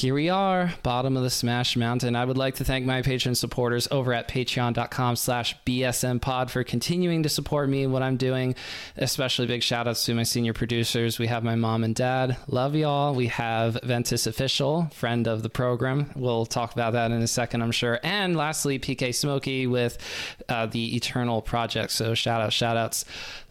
here we are, bottom of the Smash Mountain. I would like to thank my patron supporters over at patreon.com slash bsmpod for continuing to support me in what I'm doing. Especially big shout outs to my senior producers. We have my mom and dad. Love y'all. We have Ventus Official, friend of the program. We'll talk about that in a second, I'm sure. And lastly, PK Smokey with uh, the Eternal Project. So shout out, shout outs.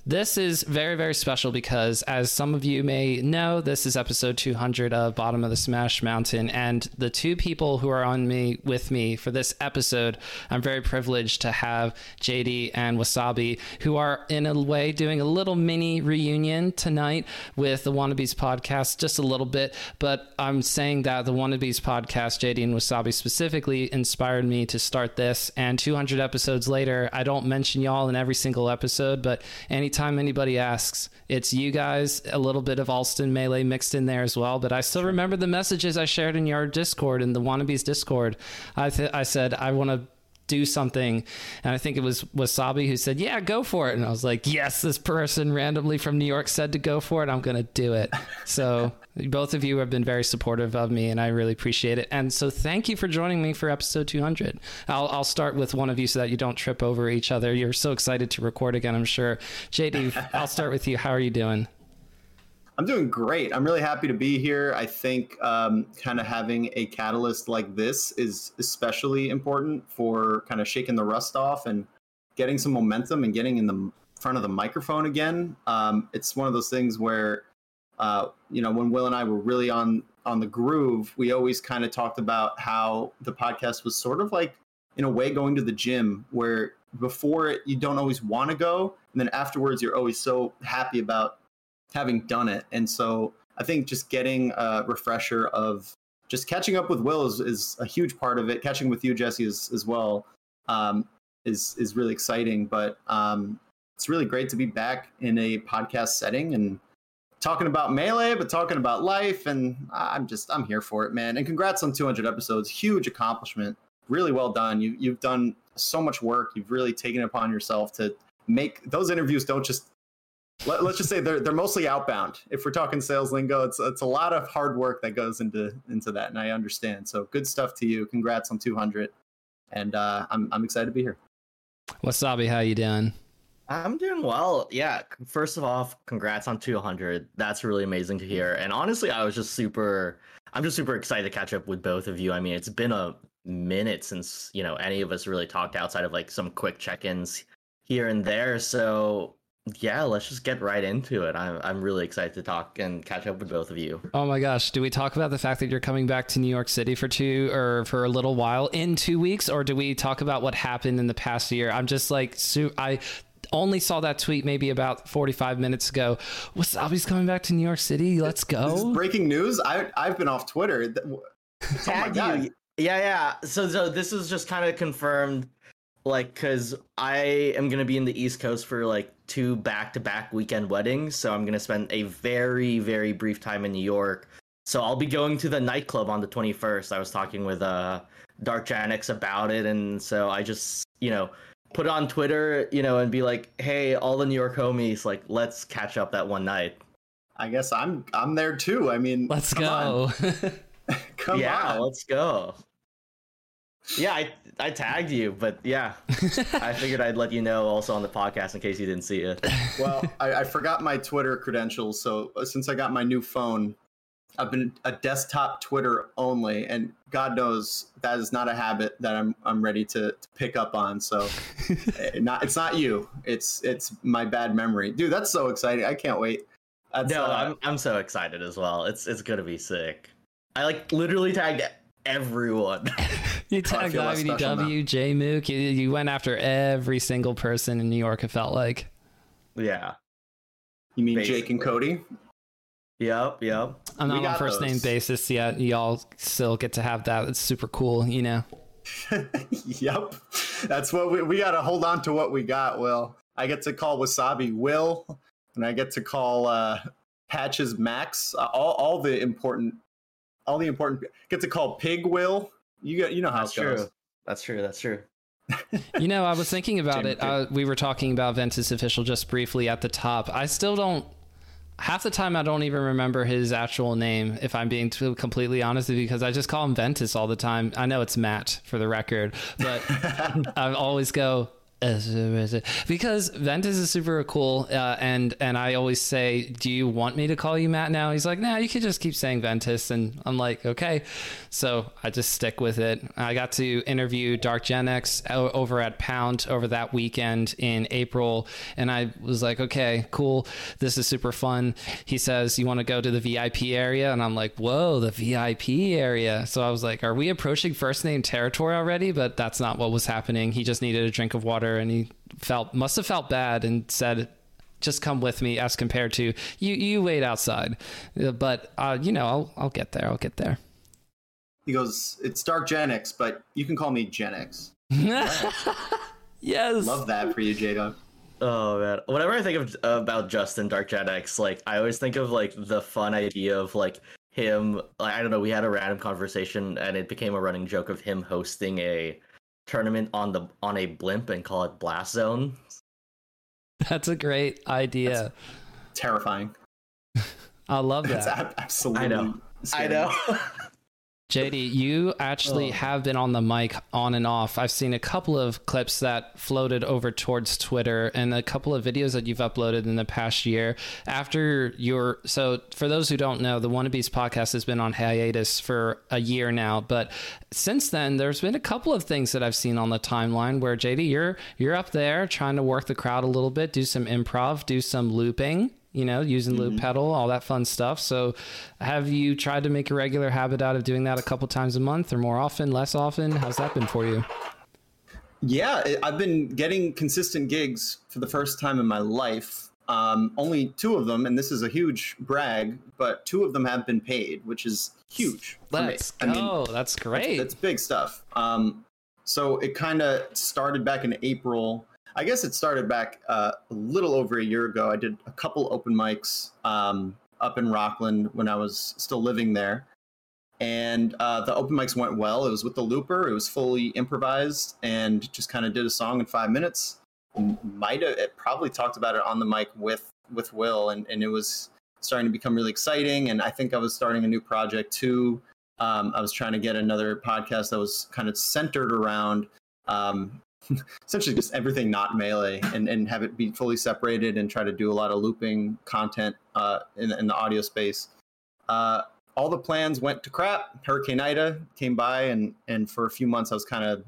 This is very, very special because, as some of you may know, this is episode 200 of Bottom of the Smash Mountain. And the two people who are on me with me for this episode, I'm very privileged to have JD and Wasabi, who are in a way doing a little mini reunion tonight with the Wannabes podcast, just a little bit. But I'm saying that the Wannabes podcast, JD and Wasabi specifically, inspired me to start this. And 200 episodes later, I don't mention y'all in every single episode, but anytime anytime anybody asks, it's you guys, a little bit of Alston Melee mixed in there as well. But I still remember the messages I shared in your Discord, in the Wannabes Discord. I, th- I said, I want to do something. And I think it was Wasabi who said, Yeah, go for it. And I was like, Yes, this person randomly from New York said to go for it. I'm going to do it. So both of you have been very supportive of me and I really appreciate it. And so thank you for joining me for episode 200. I'll, I'll start with one of you so that you don't trip over each other. You're so excited to record again, I'm sure. JD, I'll start with you. How are you doing? I'm doing great. I'm really happy to be here. I think um, kind of having a catalyst like this is especially important for kind of shaking the rust off and getting some momentum and getting in the front of the microphone again. Um, it's one of those things where, uh, you know, when Will and I were really on on the groove, we always kind of talked about how the podcast was sort of like, in a way, going to the gym, where before it, you don't always want to go, and then afterwards, you're always so happy about having done it. And so I think just getting a refresher of just catching up with Will is, is a huge part of it. Catching with you, Jesse, as, as well, um, is is really exciting. But um, it's really great to be back in a podcast setting and talking about melee, but talking about life. And I'm just I'm here for it, man. And congrats on 200 episodes. Huge accomplishment. Really well done. You you've done so much work. You've really taken upon yourself to make those interviews don't just let, us just say they're they're mostly outbound. If we're talking sales lingo, it's it's a lot of hard work that goes into into that, and I understand. So good stuff to you. Congrats on 200, and uh, I'm I'm excited to be here. Wasabi, how you doing? I'm doing well. Yeah. First of all, congrats on 200. That's really amazing to hear. And honestly, I was just super. I'm just super excited to catch up with both of you. I mean, it's been a minute since you know any of us really talked outside of like some quick check-ins here and there. So yeah, let's just get right into it. I'm I'm really excited to talk and catch up with both of you. Oh my gosh, do we talk about the fact that you're coming back to New York City for two or for a little while in 2 weeks or do we talk about what happened in the past year? I'm just like so I only saw that tweet maybe about 45 minutes ago. What's Wasabi's coming back to New York City. Let's go. breaking news. I I've been off Twitter. Oh Tag you. Yeah, yeah. So so this is just kind of confirmed like cuz I am going to be in the East Coast for like two back-to-back weekend weddings, so I'm going to spend a very very brief time in New York. So I'll be going to the nightclub on the 21st. I was talking with uh Dark Gen X about it and so I just, you know, put it on Twitter, you know, and be like, "Hey, all the New York homies, like let's catch up that one night." I guess I'm I'm there too. I mean, let's go. come yeah, on. let's go. Yeah, I I tagged you, but yeah, I figured I'd let you know also on the podcast in case you didn't see it. Well, I, I forgot my Twitter credentials, so uh, since I got my new phone, I've been a desktop Twitter only, and God knows that is not a habit that I'm I'm ready to, to pick up on. So, eh, not it's not you, it's it's my bad memory, dude. That's so exciting! I can't wait. That's, no, uh, I'm I'm so excited as well. It's it's gonna be sick. I like literally tagged everyone. you tagged IBDW, J Mook. You, you went after every single person in New York. It felt like. Yeah. You mean Basically. Jake and Cody? Yep, yep. I'm not on first those. name basis yet. Y'all still get to have that. It's super cool, you know. yep, that's what we we got to hold on to what we got. Will I get to call Wasabi Will, and I get to call uh, Patches Max. Uh, all all the important all the important get to call Pig Will. You get you know how that's it goes. True. That's true. That's true. you know, I was thinking about it. Uh, we were talking about Ventus official just briefly at the top. I still don't half the time I don't even remember his actual name if I'm being completely honest because I just call him Ventus all the time. I know it's Matt for the record, but I always go because Ventus is super cool, uh, and and I always say, "Do you want me to call you Matt now?" He's like, "Nah, you can just keep saying Ventus," and I'm like, "Okay," so I just stick with it. I got to interview Dark Gen X over at Pound over that weekend in April, and I was like, "Okay, cool, this is super fun." He says, "You want to go to the VIP area?" And I'm like, "Whoa, the VIP area!" So I was like, "Are we approaching first name territory already?" But that's not what was happening. He just needed a drink of water and he felt must have felt bad and said just come with me as compared to you you wait outside but uh, you know I'll, I'll get there i'll get there he goes it's dark gen x but you can call me gen x yes love that for you j Oh man! Whenever I think of about Justin Dark Gen X, like I always think of like the fun idea of like him. Like, I don't know. We had a random conversation, and it became a running joke of him hosting a tournament on the on a blimp and call it Blast Zone. That's a great idea. That's terrifying. I love that. That's absolutely. I know. Scary. I know. JD, you actually oh. have been on the mic on and off. I've seen a couple of clips that floated over towards Twitter and a couple of videos that you've uploaded in the past year. After your, so for those who don't know, the Wannabes podcast has been on hiatus for a year now. But since then, there's been a couple of things that I've seen on the timeline where JD, you're you're up there trying to work the crowd a little bit, do some improv, do some looping you know, using mm-hmm. loop pedal, all that fun stuff. So, have you tried to make a regular habit out of doing that a couple times a month or more often, less often? How's that been for you? Yeah, I've been getting consistent gigs for the first time in my life. Um, only two of them, and this is a huge brag, but two of them have been paid, which is huge. Let's go. I mean, that's great. That's, that's big stuff. Um, so it kind of started back in April I guess it started back uh, a little over a year ago. I did a couple open mics um, up in Rockland when I was still living there. And uh, the open mics went well. It was with the looper. It was fully improvised and just kind of did a song in five minutes. Might have probably talked about it on the mic with with Will, and, and it was starting to become really exciting. And I think I was starting a new project too. Um, I was trying to get another podcast that was kind of centered around um, essentially just everything not melee and, and have it be fully separated and try to do a lot of looping content uh, in, in the audio space. Uh, all the plans went to crap. Hurricane Ida came by, and, and for a few months I was kind of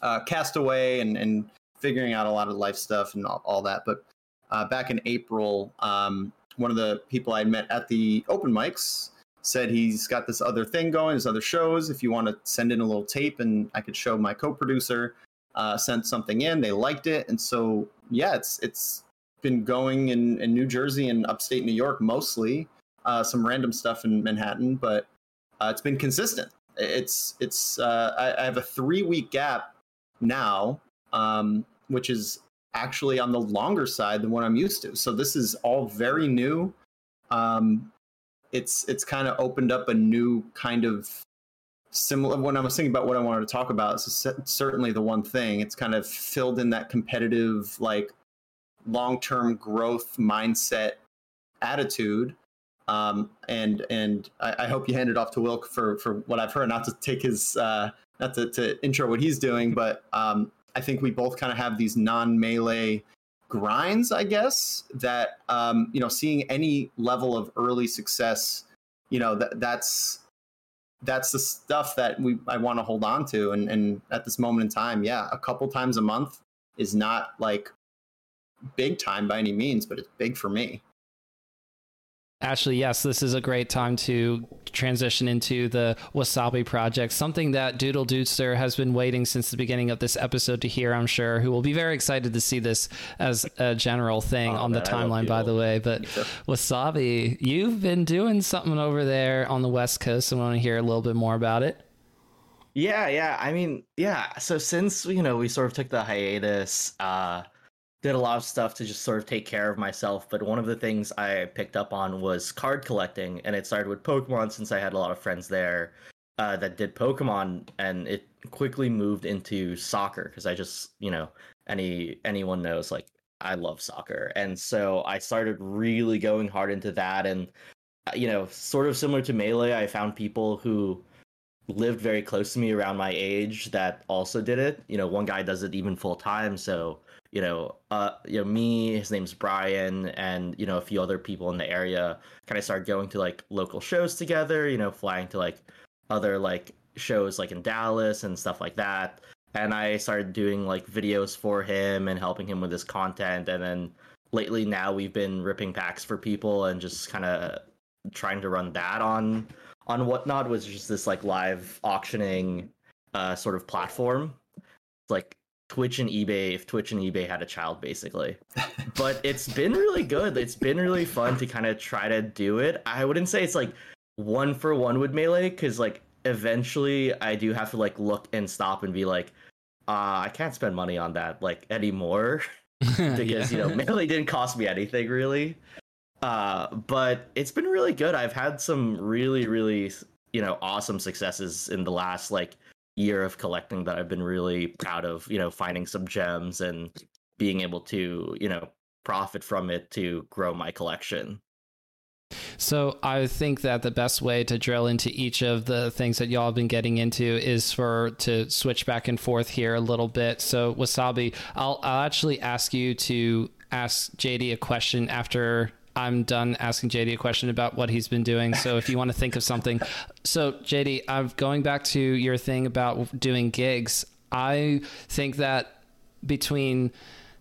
uh, cast away and, and figuring out a lot of life stuff and all, all that. But uh, back in April, um, one of the people I met at the open mics said he's got this other thing going, his other shows. If you want to send in a little tape and I could show my co producer, uh, sent something in. They liked it, and so yeah, it's it's been going in, in New Jersey and upstate New York mostly. Uh, some random stuff in Manhattan, but uh, it's been consistent. It's it's uh, I, I, have a three week gap now, um, which is actually on the longer side than what I'm used to. So this is all very new. Um, it's it's kind of opened up a new kind of similar when I was thinking about what I wanted to talk about, it's certainly the one thing. It's kind of filled in that competitive, like long-term growth mindset attitude. Um, and and I, I, hope you hand it off to Wilk for for what I've heard. Not to take his uh, not to, to intro what he's doing, but um, I think we both kind of have these non-melee grinds, I guess. That um, you know, seeing any level of early success, you know, that that's that's the stuff that we I want to hold on to. And and at this moment in time, yeah, a couple times a month is not like big time by any means, but it's big for me. Actually, yes, this is a great time to transition into the Wasabi project, something that Doodle Dudester has been waiting since the beginning of this episode to hear, I'm sure, who will be very excited to see this as a general thing oh, on man, the timeline, by the way. But Wasabi, you've been doing something over there on the West Coast. I want to hear a little bit more about it. Yeah, yeah. I mean, yeah. So since, you know, we sort of took the hiatus, uh, did a lot of stuff to just sort of take care of myself. But one of the things I picked up on was card collecting, and it started with Pokemon since I had a lot of friends there uh, that did Pokemon, and it quickly moved into soccer because I just, you know, any anyone knows like I love soccer. And so I started really going hard into that. And, uh, you know, sort of similar to Melee, I found people who lived very close to me around my age that also did it. You know, one guy does it even full time. So, you know, uh, you know, me, his name's Brian, and you know, a few other people in the area kind of started going to like local shows together. You know, flying to like other like shows like in Dallas and stuff like that and I started doing like videos for him and helping him with his content. And then lately, now we've been ripping packs for people and just kind of trying to run that on on whatnot, was just this like live auctioning uh, sort of platform, like Twitch and eBay. If Twitch and eBay had a child, basically. but it's been really good. It's been really fun to kind of try to do it. I wouldn't say it's like one for one with melee because like eventually I do have to like look and stop and be like, uh, I can't spend money on that like anymore because yeah. you know melee didn't cost me anything really. Uh, but it's been really good. I've had some really really you know awesome successes in the last like year of collecting that I've been really proud of. You know, finding some gems and being able to you know profit from it to grow my collection. So I think that the best way to drill into each of the things that y'all have been getting into is for to switch back and forth here a little bit. So Wasabi, I'll I'll actually ask you to ask JD a question after I'm done asking JD a question about what he's been doing. So if you want to think of something, so JD, I'm going back to your thing about doing gigs. I think that between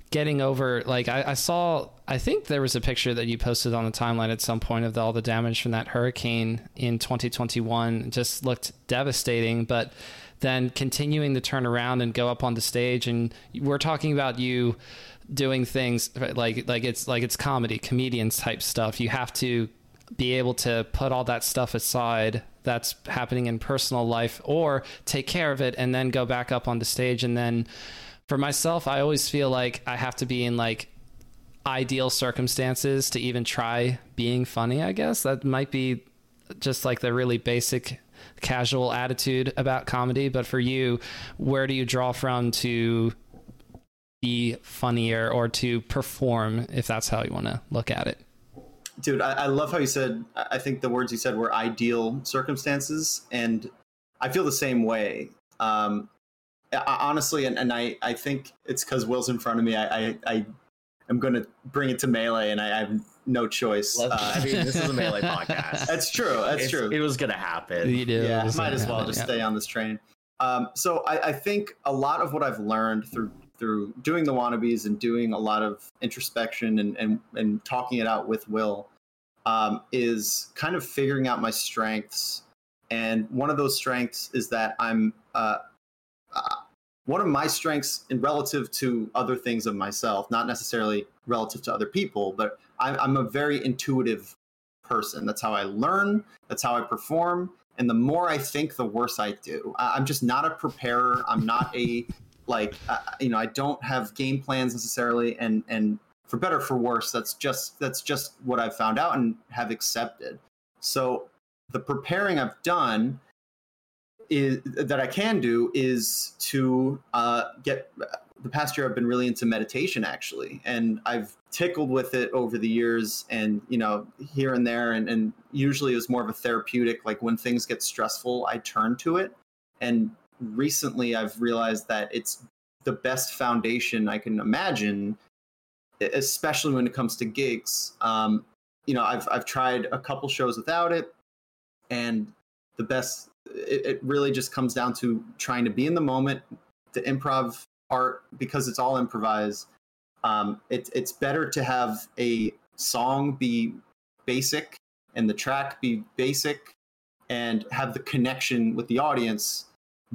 getting over like I, I, saw I think there was a picture that you posted on the timeline at some point of the, all the damage from that hurricane in 2021 it just looked devastating but then continuing to turn around and go up on the stage and we're talking about you doing things like like it's like it's comedy comedians type stuff. You have to be able to put all that stuff aside that's happening in personal life or take care of it and then go back up on the stage. And then for myself, I always feel like I have to be in like ideal circumstances to even try being funny, I guess. That might be just like the really basic casual attitude about comedy, but for you, where do you draw from to be funnier or to perform if that's how you want to look at it? Dude, I, I love how you said I think the words you said were ideal circumstances and I feel the same way. Um, honestly, and, and I, I think it's because Will's in front of me. I, I, I am going to bring it to melee, and I, I have no choice. Uh, I mean, this is a melee podcast. That's true. That's it's, true. It was going to happen. You do. Yeah, might as well happen, just yeah. stay on this train. Um, so I, I think a lot of what I've learned through through doing the wannabes and doing a lot of introspection and and, and talking it out with Will um, is kind of figuring out my strengths. And one of those strengths is that I'm uh, uh, one of my strengths in relative to other things of myself, not necessarily relative to other people, but I'm, I'm a very intuitive person. That's how I learn. That's how I perform. And the more I think, the worse I do. I'm just not a preparer. I'm not a like uh, you know. I don't have game plans necessarily, and and for better for worse, that's just that's just what I've found out and have accepted. So the preparing I've done is that I can do is to uh, get the past year I've been really into meditation actually, and I've tickled with it over the years, and you know here and there, and, and usually it was more of a therapeutic. Like when things get stressful, I turn to it, and recently I've realized that it's the best foundation I can imagine, especially when it comes to gigs. Um, you know, I've I've tried a couple shows without it, and the best it, it really just comes down to trying to be in the moment, the improv part, because it's all improvised. Um, it, it's better to have a song be basic and the track be basic and have the connection with the audience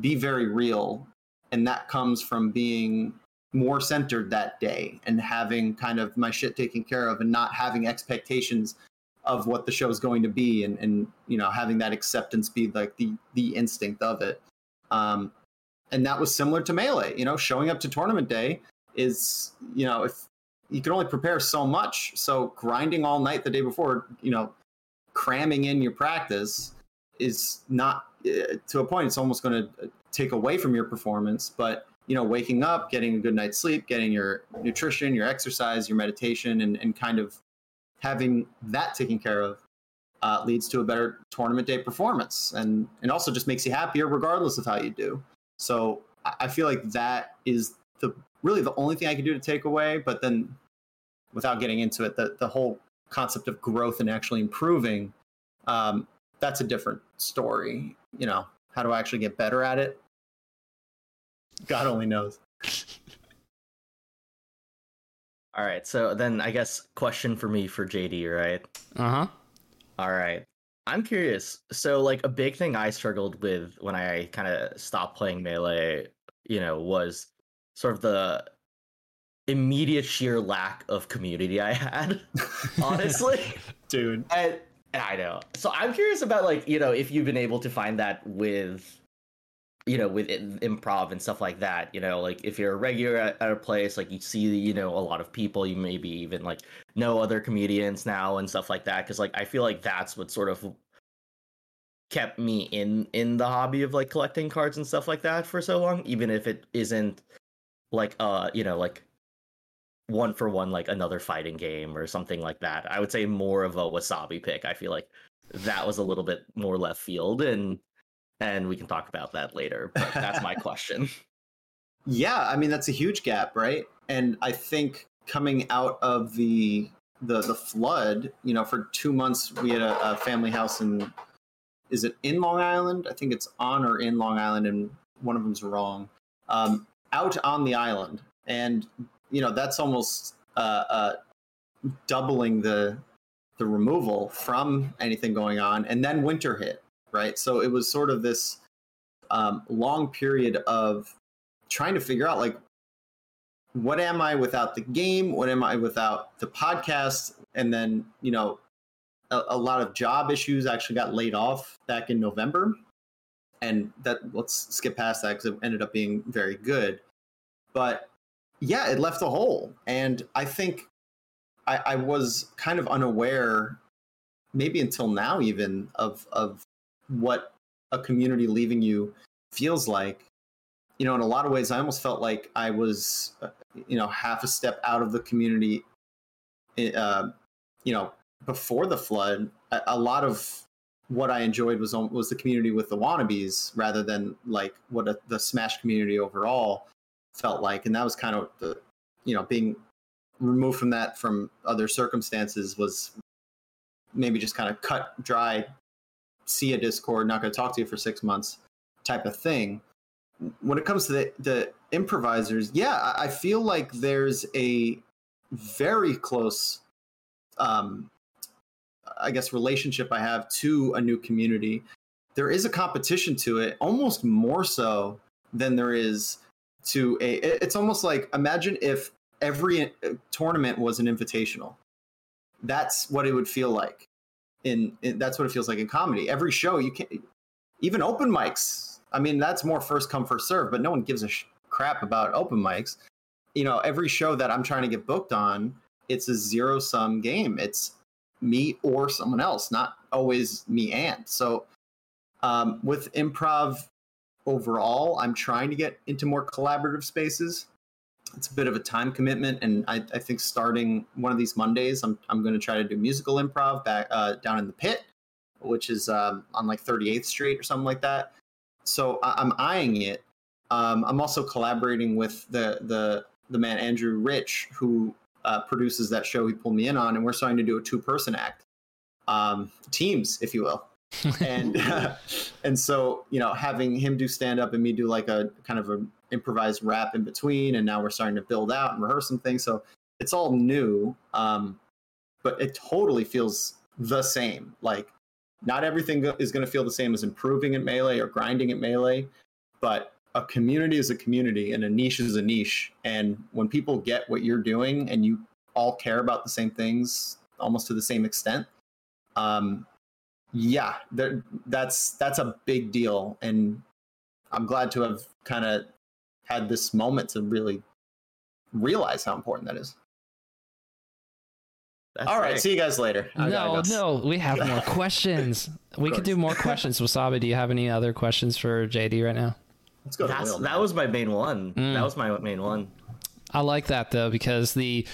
be very real. And that comes from being more centered that day and having kind of my shit taken care of and not having expectations of what the show is going to be and, and you know having that acceptance be like the the instinct of it um, and that was similar to melee you know showing up to tournament day is you know if you can only prepare so much so grinding all night the day before you know cramming in your practice is not to a point it's almost going to take away from your performance but you know, waking up, getting a good night's sleep, getting your nutrition, your exercise, your meditation, and, and kind of having that taken care of uh, leads to a better tournament day performance and, and also just makes you happier regardless of how you do. So I feel like that is the really the only thing I can do to take away. But then without getting into it, the, the whole concept of growth and actually improving, um, that's a different story. You know, how do I actually get better at it? God only knows. All right, so then I guess question for me for JD, right? Uh huh. All right. I'm curious. So, like, a big thing I struggled with when I kind of stopped playing Melee, you know, was sort of the immediate sheer lack of community I had, honestly. Dude. And, I know. So, I'm curious about, like, you know, if you've been able to find that with you know with improv and stuff like that you know like if you're a regular at, at, a place like you see you know a lot of people you maybe even like know other comedians now and stuff like that because like i feel like that's what sort of kept me in in the hobby of like collecting cards and stuff like that for so long even if it isn't like uh you know like one for one like another fighting game or something like that i would say more of a wasabi pick i feel like that was a little bit more left field and and we can talk about that later. But that's my question. Yeah, I mean that's a huge gap, right? And I think coming out of the the the flood, you know, for two months we had a, a family house in is it in Long Island? I think it's on or in Long Island, and one of them's wrong. Um, out on the island, and you know that's almost uh, uh, doubling the the removal from anything going on, and then winter hit, right? So it was sort of this um, long period of trying to figure out like what am I without the game? What am I without the podcast? And then you know a, a lot of job issues. actually got laid off back in November, and that let's skip past that because it ended up being very good. But yeah, it left a hole, and I think I, I was kind of unaware, maybe until now even of of what a community leaving you feels like. You know in a lot of ways i almost felt like i was uh, you know half a step out of the community uh, you know before the flood. A, a, lot of what i enjoyed was was the community with the wannabes rather than like what a, the smash community overall felt like and that was kind of the you know being removed from that from other circumstances was maybe just kind of cut dry see a Discord, not going to talk to you for six months, type of thing. When it comes to the, the improvisers, yeah, I feel like there's a very close, um, I guess, relationship I have to a new community. There is a competition to it, almost more so than there is to a. It's almost like imagine if every uh, tournament was an invitational. That's what it would feel like in, in, that's what it feels like in comedy. Every show you can even open mics. I mean, that's more first come first serve, but no one gives a sh- crap about open mics. You know, every show that I'm trying to get booked on, it's a zero sum game. It's me or someone else, not always me and. So um, with improv overall, I'm trying to get into more collaborative spaces it's a bit of a time commitment, and I, I think starting one of these Mondays, I'm I'm going to try to do musical improv back uh, down in the pit, which is um, on like 38th Street or something like that. So I, am eyeing it. Um, I'm also collaborating with the the the man Andrew Rich, who uh, produces that show he pulled me in on, and we're starting to do a two person act, um, teams, if you will. And uh, and so you know having him do stand up and me do like a kind of a improvised rap in between, and now we're starting to build out and rehearse some things. So it's all new, um, but it totally feels the same. Like not everything is going to feel the same as improving at melee or grinding at melee, but a community is a community and a niche is a niche. And when people get what you're doing and you all care about the same things almost to the same extent, um, yeah, that's that's a big deal. And I'm glad to have kind of had this moment to really realize how important that is. That's All right, see you guys later. No, no, we have more questions. we could do more questions. Wasabi, do you have any other questions for JD right now? Let's go. That's, that was my main one. Mm. That was my main one. I like that though because the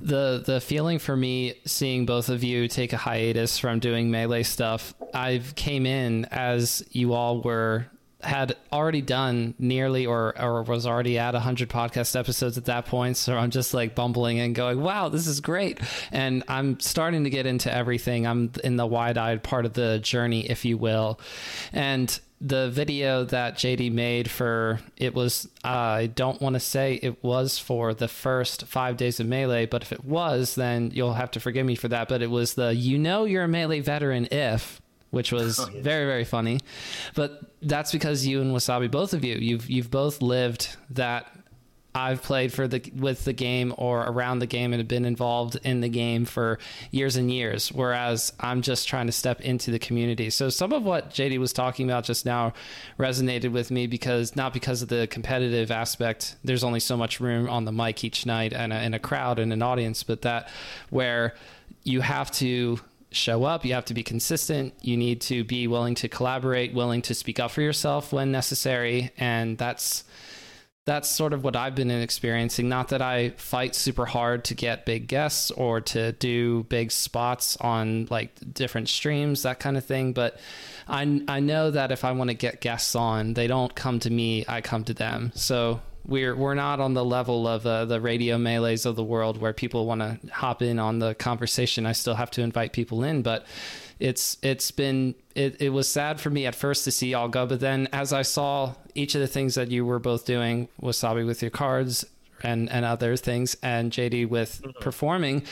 the the feeling for me seeing both of you take a hiatus from doing melee stuff i've came in as you all were had already done nearly or or was already at 100 podcast episodes at that point. So i'm just like bumbling and going wow this is great. And i'm starting to get into everything. I'm in the wide-eyed part of the journey if you will. And the video that JD made for it was I don't want to say it was for the first five days of melee, but if it was, then you'll have to forgive me for that. But it was the you know you're a melee veteran if which was oh, yes. very very funny. But that's because you and Wasabi, both of you, you've you've both lived that I've played for the with the game or around the game and have been involved in the game for years and years, whereas I'm just trying to step into the community. So some of what JD was talking about just now resonated with me because not because of the competitive aspect. There's only so much room on the mic each night and a, a crowd and an audience, but that where you have to show up. You have to be consistent. You need to be willing to collaborate, willing to speak up for yourself when necessary, and that's that's sort of what I've been experiencing. Not that I fight super hard to get big guests or to do big spots on like different streams, that kind of thing. But I, I know that if I want to get guests on, they don't come to me, I come to them. So we're we're not on the level of uh, the radio melees of the world where people want to hop in on the conversation. I still have to invite people in, but it's it's been it, it was sad for me at first to see y'all go, but then as I saw each of the things that you were both doing, Wasabi with your cards and and other things, and JD with mm-hmm. performing,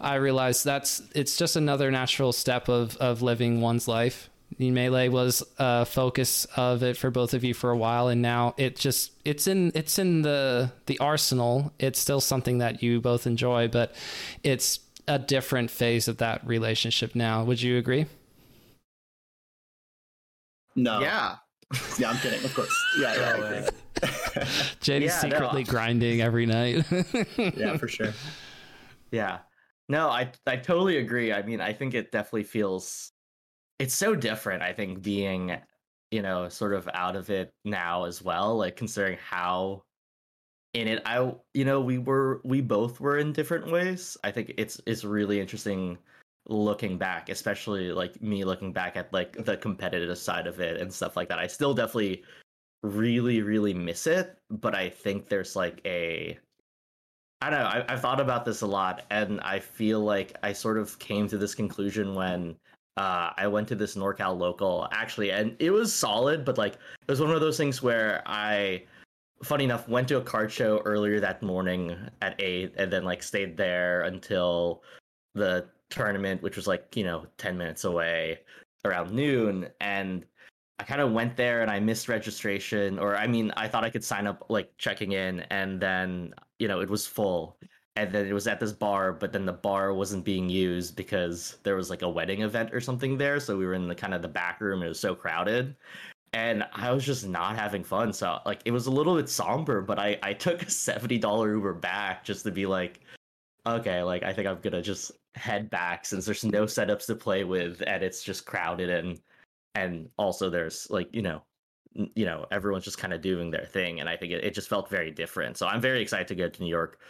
I realized that's it's just another natural step of of living one's life. Melee was a focus of it for both of you for a while, and now it just it's in it's in the the arsenal. It's still something that you both enjoy, but it's a different phase of that relationship now. Would you agree? No. Yeah. yeah, I'm kidding. Of course. Yeah, yeah. I agree. JD's yeah, secretly no. grinding every night. yeah, for sure. Yeah. No, I I totally agree. I mean, I think it definitely feels it's so different, I think, being, you know, sort of out of it now as well, like considering how in it i you know we were we both were in different ways. I think it's it's really interesting looking back especially like me looking back at like the competitive side of it and stuff like that. I still definitely really really miss it but i think there's like a i don't know I, i've thought about this a lot and i feel like i sort of came to this conclusion when uh, I went to this NorCal local actually, and it was solid, but like it was one of those things where I funny enough, went to a card show earlier that morning at eight, and then like stayed there until the tournament, which was like you know ten minutes away around noon, and I kind of went there and I missed registration, or I mean, I thought I could sign up like checking in, and then you know it was full, and then it was at this bar, but then the bar wasn't being used because there was like a wedding event or something there, so we were in the kind of the back room. It was so crowded, and I was just not having fun. So like it was a little bit somber, but I I took a seventy dollar Uber back just to be like, okay, like I think I'm gonna just head back since there's no setups to play with and it's just crowded and and also there's like you know you know everyone's just kind of doing their thing and I think it, it just felt very different. So I'm very excited to go to New York.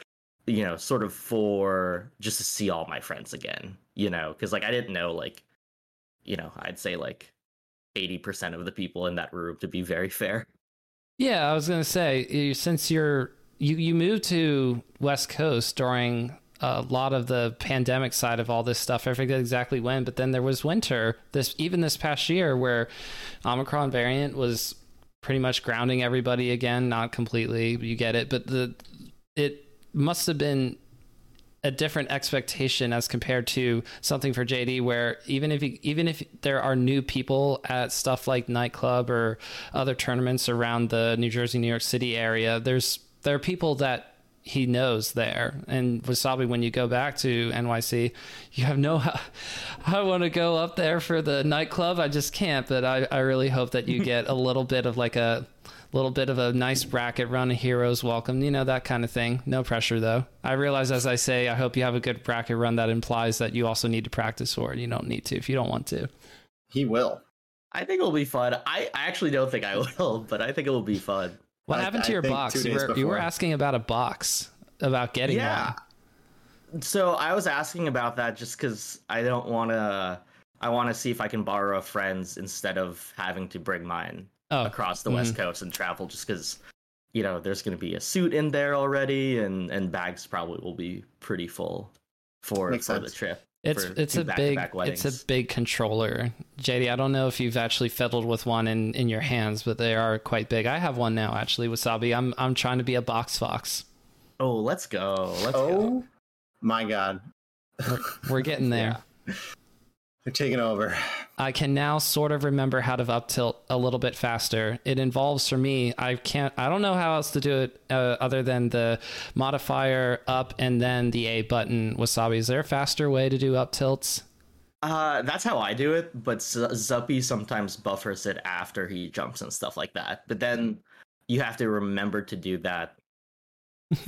You know, sort of for just to see all my friends again. You know, because like I didn't know like, you know, I'd say like 80% of the people in that room to be very fair. Yeah, I was going to say eh, since you're you you moved to West Coast during a lot of the pandemic side of all this stuff. I forget exactly when, but then there was winter this even this past year where Omicron variant was pretty much grounding everybody again, not completely, you get it, but the it must have been a different expectation as compared to something for JD where even if you, even if there are new people at stuff like nightclub or other tournaments around the New Jersey New York City area there's there are people that he knows there. And Wasabi when you go back to NYC you have no I want to go up there for the nightclub. I just can't but I I really hope that you get a little bit of like a little bit of a nice bracket run, a hero's welcome, you know, that kind of thing. No pressure though. I realize as I say, I hope you have a good bracket run that implies that you also need to practice for it. You don't need to if you don't want to. He will. I think it'll be fun. I, I actually don't think I will, but I think it will be fun. What I- happened to your box? You were, you were asking about a box, about getting Yeah. one. So I was asking about that just because I don't want to. I want to see if I can borrow a friend's instead of having to bring mine Oh, across the west mm-hmm. coast and travel. Just because, you know, there's going to be a suit in there already, and and bags probably will be pretty full for Makes for the trip. it's it's a big back-to-back it's a big controller. JD, I don't know if you've actually fiddled with one in in your hands, but they are quite big. I have one now, actually. Wasabi. I'm I'm trying to be a box fox. Oh, let's go. Let's go. Oh my god, We're getting there. They're taking over. I can now sort of remember how to up tilt a little bit faster. It involves for me, I can't, I don't know how else to do it uh, other than the modifier up and then the A button. Wasabi, is there a faster way to do up tilts? Uh, that's how I do it, but Z- Zuppy sometimes buffers it after he jumps and stuff like that. But then you have to remember to do that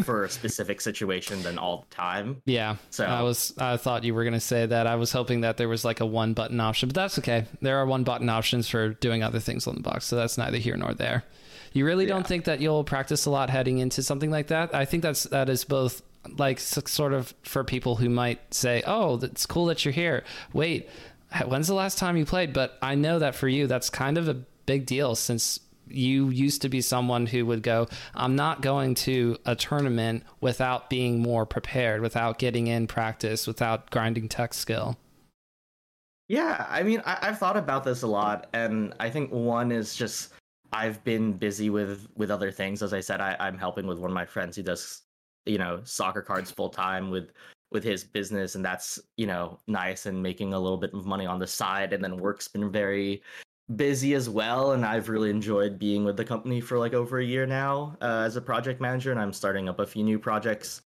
for a specific situation than all the time. Yeah. So I was, I thought you were going to say that. I was hoping that there was like a one button option, but that's okay. There are one button options for doing other things on the box. So that's neither here nor there. You really don't think that you'll practice a lot heading into something like that? I think that's, that is both like sort of for people who might say, "Oh, it's cool that you're here." Wait, when's the last time you played? But I know that for you, that's kind of a big deal since you used to be someone who would go, "I'm not going to a tournament without being more prepared, without getting in practice, without grinding tech skill." Yeah, I mean, I, I've thought about this a lot, and I think one is just I've been busy with with other things. As I said, I, I'm helping with one of my friends who does, you know, soccer cards full time with with his business, and that's you know nice and making a little bit of money on the side. And then work's been very busy as well, and I've really enjoyed being with the company for like over a year now uh, as a project manager, and I'm starting up a few new projects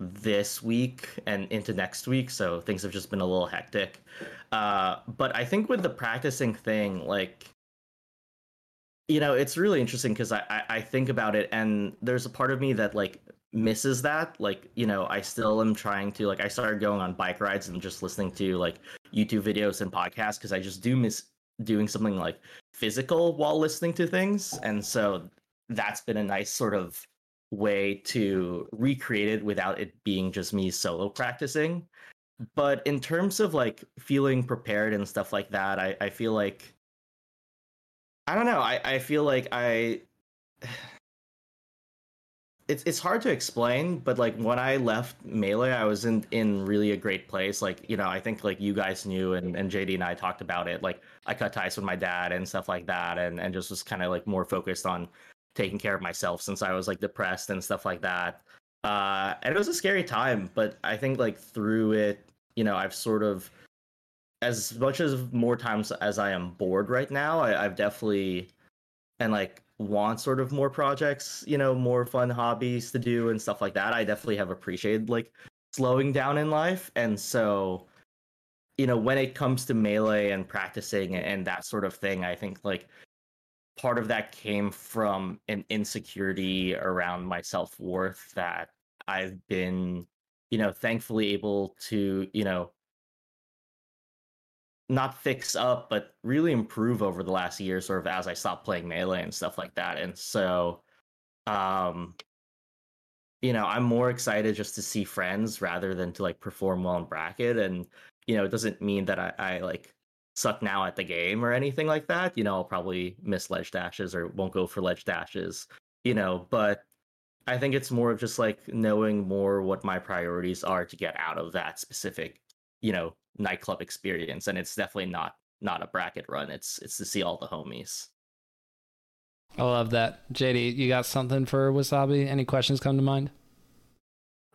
this week and into next week so things have just been a little hectic. Uh but i think with the practicing thing like you know it's really interesting because I, I i think about it and there's a part of me that like misses that. Like you know i still am trying to like i started going on bike rides and just listening to like youtube videos and podcasts because i just do miss doing something like physical while listening to things and so that's been a nice sort of way to recreate it without it being just me solo practicing. But in terms of like feeling prepared and stuff like that, I, I feel like I don't know. I, I feel like I it's it's hard to explain, but like when I left Melee, I was in in really a great place. Like, you know, I think like you guys knew and, and JD and I talked about it. Like I cut ties with my dad and stuff like that and, and just was kind of like more focused on taking care of myself since I was like depressed and stuff like that. Uh, and it was a scary time, but I think like through it, you know, I've sort of, as much as more times as I am bored right now, I, I've definitely, and like want sort of more projects, you know, more fun hobbies to do and stuff like that. I definitely have appreciated like slowing down in life. And so, you know, when it comes to melee and practicing and that sort of thing, I think like part of that came from an insecurity around my self-worth that I've been, you know, thankfully able to, you know, not fix up, but really improve over the last year, sort of as I stopped playing melee and stuff like that. And so, um, you know, I'm more excited just to see friends rather than to like perform well in bracket. And, you know, it doesn't mean that I, I like suck now at the game or anything like that. You know, I'll probably miss ledge dashes or won't go for ledge dashes, you know, but I think it's more of just like knowing more what my priorities are to get out of that specific, you know, nightclub experience. And it's definitely not not a bracket run. It's it's to see all the homies. I love that. JD, you got something for Wasabi? Any questions come to mind?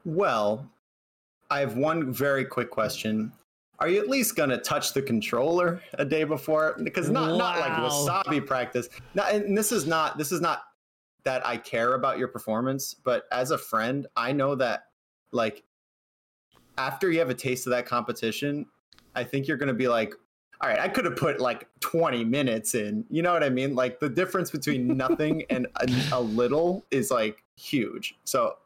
Well, I have one very quick question. Are you at least going to touch the controller a day before? Because not not like wasabi practice. Not, and this is not this is not that I care about your performance, but as a friend, I know that like after you have a taste of that competition, I think you're going to be like, all right, I could have put like 20 minutes in. You know what I mean? Like the difference between nothing and a, a little is like huge. So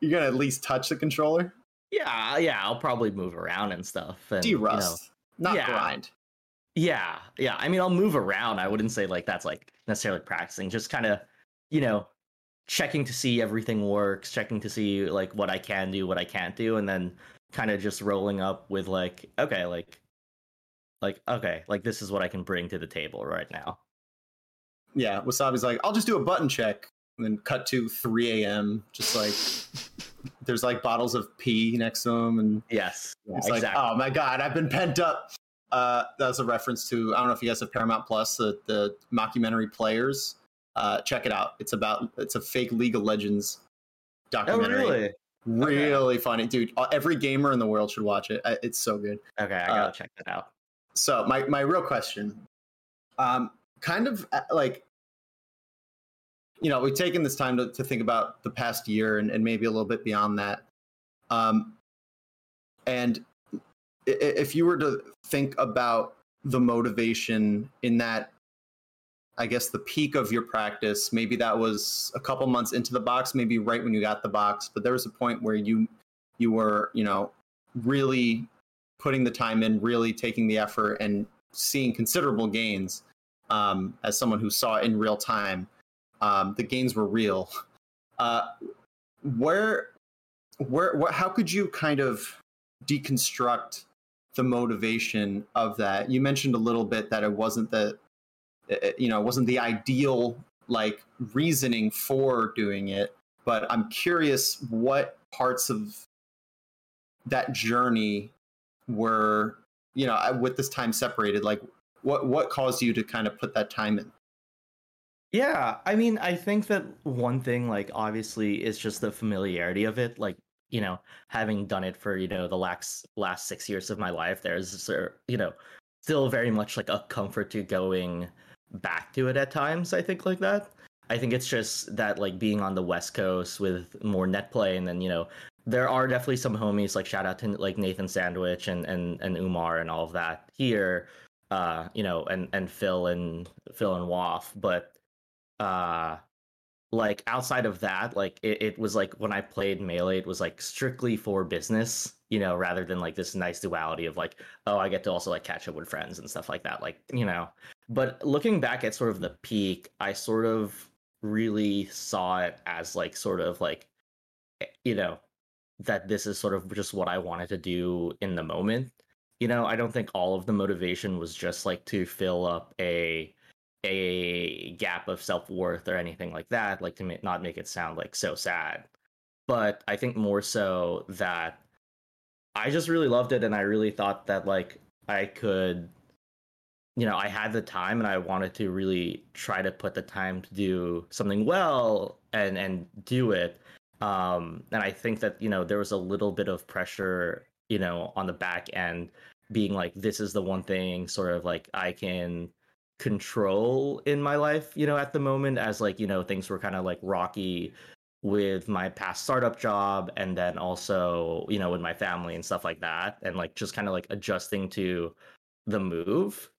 you're going to at least touch the controller? Yeah, yeah, I'll probably move around and stuff. And, you know, De-rust, not yeah. grind. Yeah, yeah. I mean, I'll move around. I wouldn't say like that's like necessarily practicing. Just kind of, you know, checking to see everything works, checking to see like what I can do, what I can't do, and then kind of just rolling up with like, okay, like, like okay, like this is what I can bring to the table right now. Yeah, Wasabi's like, I'll just do a button check, and then cut to 3 a.m. Just like there's like bottles of pee next to him, and yes, it's exactly. like, oh my god, I've been pent up. Uh, that was a reference to I don't know if you guys have Paramount Plus, the the mockumentary Players. Uh, check it out. It's about it's a fake League of Legends documentary. Oh, really? Really okay. funny, dude. Uh, every gamer in the world should watch it. It's so good. Okay, I gotta uh, check that out. So my my real question, um, kind of uh, like you know, we've taken this time to, to think about the past year and, and maybe a little bit beyond that. Um, and if you were to think about the motivation in that, I guess the peak of your practice, maybe that was a couple months into the box, maybe right when you got the box, but there was a point where you you were, you know, really putting the time in, really taking the effort and seeing considerable gains um, as someone who saw it in real time um, the gains were real. Uh, where, where, what, how could you kind of deconstruct the motivation of that? You mentioned a little bit that it wasn't the, Uh, you know, it wasn't the ideal like reasoning for doing it, but I'm curious what parts of that journey were, you know, uh, with this time separated, like what what caused you to kind of put that time in? Yeah, I mean, I think that one thing, like, obviously, is just the familiarity of it. Like, you know, having done it for you know the last last six years of my life, there's you know still very much like a comfort to going back to it at times. I think like that. I think it's just that like being on the West Coast with more net play, and then you know there are definitely some homies like shout out to like Nathan Sandwich and and and Umar and all of that here, uh, you know, and and Phil and Phil and Waff, but uh like outside of that like it, it was like when i played melee it was like strictly for business you know rather than like this nice duality of like oh i get to also like catch up with friends and stuff like that like you know but looking back at sort of the peak i sort of really saw it as like sort of like eh, you know that this is sort of just what i wanted to do in the moment you know i don't think all of the motivation was just like to fill up a a gap of self worth or anything like that, like to not make it sound like so sad. But I think more so that I just really loved it and I really thought that like I could you know, I had the time and I wanted to really try to put the time to do something well and and do it. Um and I think that, you know, there was a little bit of pressure, you know, on the back end being like this is the one thing sort of like I can control in my life, you know, at the moment as like, you know, things were kind of like rocky with my past startup job and then also, you know, with my family and stuff like that and like just kind of like adjusting to the move.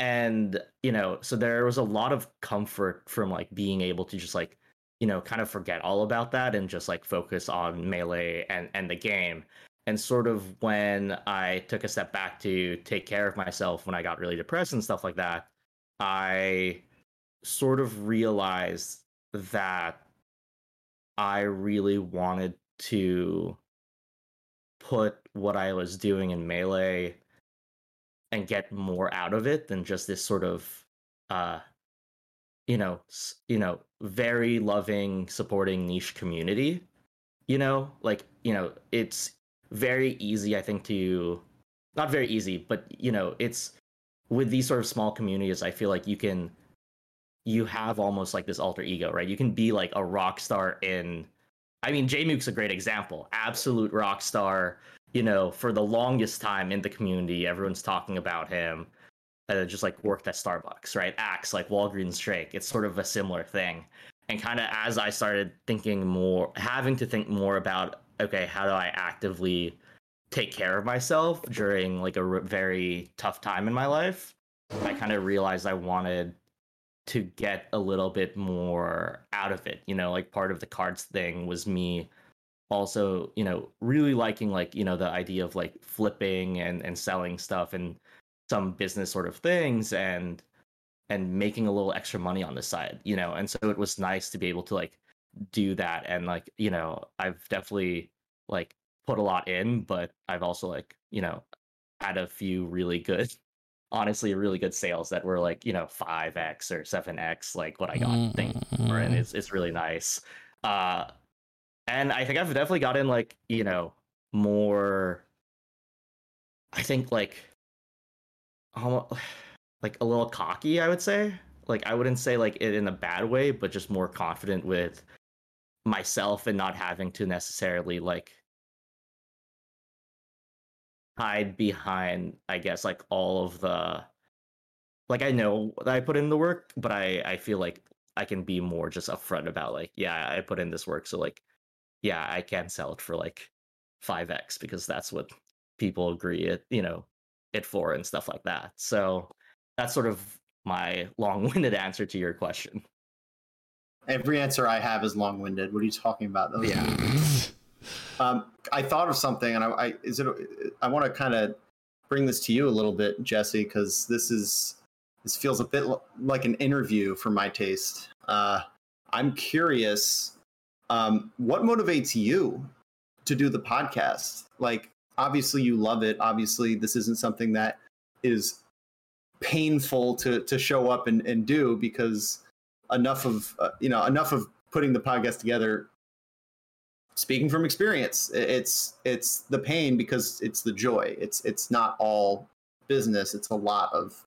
And, you know, so there was a lot of comfort from like being able to just like, you know, kind of forget all about that and just like focus on melee and and the game. And sort of when I took a step back to take care of myself when I got really depressed and stuff like that, I sort of realized that I really wanted to put what I was doing in Melee and get more out of it than just this sort of uh you know you know very loving supporting niche community you know like you know it's very easy i think to not very easy but you know it's with these sort of small communities, I feel like you can you have almost like this alter ego, right? You can be like a rock star in I mean, Jmook's a great example. Absolute rock star, you know, for the longest time in the community, everyone's talking about him. Uh, just like worked at Starbucks, right? Acts like Walgreens Drake. It's sort of a similar thing. And kind of as I started thinking more, having to think more about, okay, how do I actively take care of myself during like a r- very tough time in my life, I kind of realized I wanted to get a little bit more out of it. You know, like part of the cards thing was me also, you know, really liking like, you know, the idea of like flipping and and selling stuff and some business sort of things and and making a little extra money on the side, you know. And so it was nice to be able to like do that and like, you know, I've definitely like put a lot in, but I've also like, you know, had a few really good honestly really good sales that were like, you know, 5x or 7x like what I got mm-hmm. things for and it's it's really nice. Uh and I think I've definitely gotten like, you know, more I think like almost like a little cocky, I would say. Like I wouldn't say like it in a bad way, but just more confident with myself and not having to necessarily like hide behind I guess like all of the like I know that I put in the work, but I I feel like I can be more just upfront about like yeah, I put in this work so like yeah, I can sell it for like 5x because that's what people agree it, you know, it for and stuff like that. So that's sort of my long-winded answer to your question. Every answer I have is long-winded. What are you talking about? Though? Yeah. um, I thought of something, and I, I is it. I want to kind of bring this to you a little bit, Jesse, because this is this feels a bit like an interview for my taste. Uh, I'm curious, um, what motivates you to do the podcast? Like, obviously, you love it. Obviously, this isn't something that is painful to to show up and, and do because enough of uh, you know enough of putting the podcast together speaking from experience it's it's the pain because it's the joy it's it's not all business it's a lot of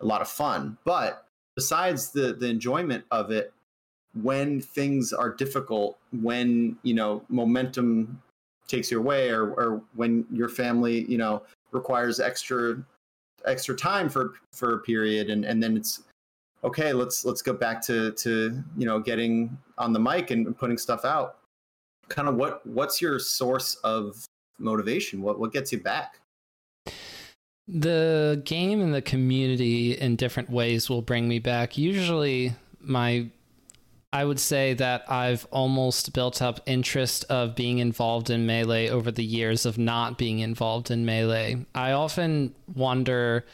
a lot of fun but besides the the enjoyment of it when things are difficult when you know momentum takes your way or or when your family you know requires extra extra time for for a period and and then it's okay let's let's go back to to you know getting on the mic and putting stuff out. Kind of what what's your source of motivation? What what gets you back? The game and the community in different ways will bring me back. Usually my I would say that I've almost built up interest of being involved in Melee over the years of not being involved in Melee. I often wonder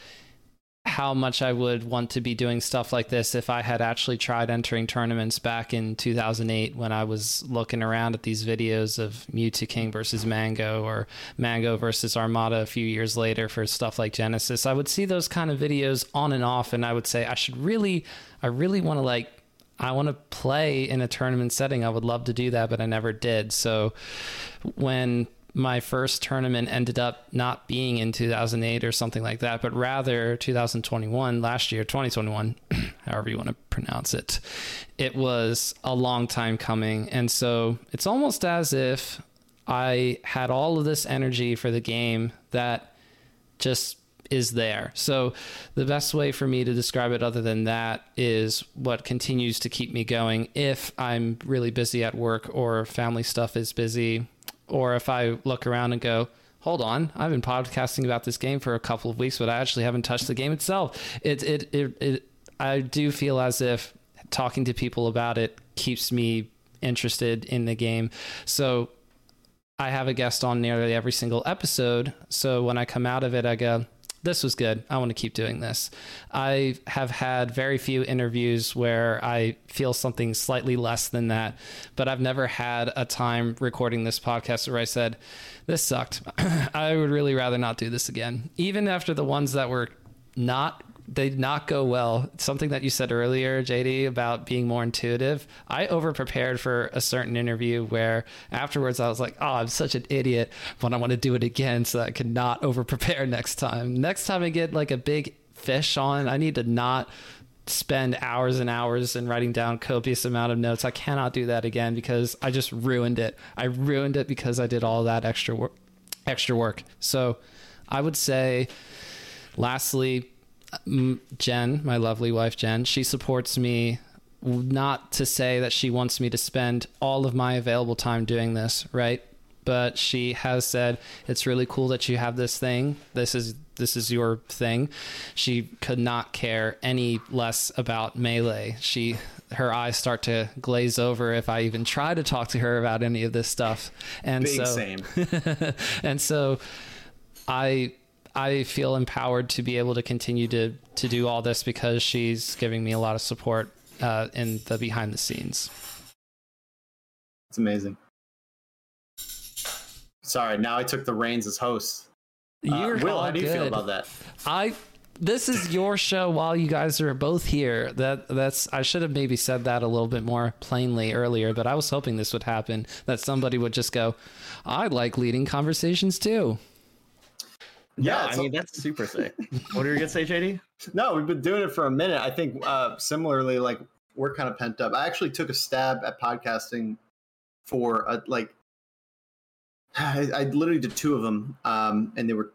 how much I would want to be doing stuff like this if I had actually tried entering tournaments back in 2008 when I was looking around at these videos of Mew2King versus Mango or Mango versus Armada a few years later for stuff like Genesis. I would see those kind of videos on and off and I would say I should really I really want to like I want to play in a tournament setting. I would love to do that, but I never did. So when my first tournament ended up not being in 2008 or something like that, but rather 2021, last year, 2021, however you want to pronounce it, it was a long time coming. And so it's almost as if I had all of this energy for the game that just is there. So the best way for me to describe it other than that is what continues to keep me going if I'm really busy at work or family stuff is busy or if I look around and go, hold on, I've been podcasting about this game for a couple of weeks, but I actually haven't touched the game itself. It, it, it, it I do feel as if talking to people about it keeps me interested in the game. So I have a guest on nearly every single episode. So when I come out of it, I go, this was good. I want to keep doing this. I have had very few interviews where I feel something slightly less than that, but I've never had a time recording this podcast where I said, This sucked. I would really rather not do this again. Even after the ones that were not they did not go well. Something that you said earlier, JD, about being more intuitive. I over prepared for a certain interview where afterwards I was like, oh, I'm such an idiot, but I want to do it again so I can not over prepare next time. Next time I get like a big fish on, I need to not spend hours and hours in writing down copious amount of notes. I cannot do that again because I just ruined it. I ruined it because I did all that extra work extra work. So I would say lastly Jen, my lovely wife Jen, she supports me not to say that she wants me to spend all of my available time doing this, right? But she has said it's really cool that you have this thing. This is this is your thing. She could not care any less about melee. She her eyes start to glaze over if I even try to talk to her about any of this stuff. And Big so same. and so I I feel empowered to be able to continue to to do all this because she's giving me a lot of support uh, in the behind the scenes. It's amazing. Sorry, now I took the reins as host. Uh, Will, how do you good. feel about that? I this is your show while you guys are both here. That that's I should have maybe said that a little bit more plainly earlier, but I was hoping this would happen that somebody would just go, "I like leading conversations too." Yeah, it's I mean that's super sick. what are you gonna say, JD? No, we've been doing it for a minute. I think uh, similarly, like we're kind of pent up. I actually took a stab at podcasting for a, like I, I literally did two of them, um, and they were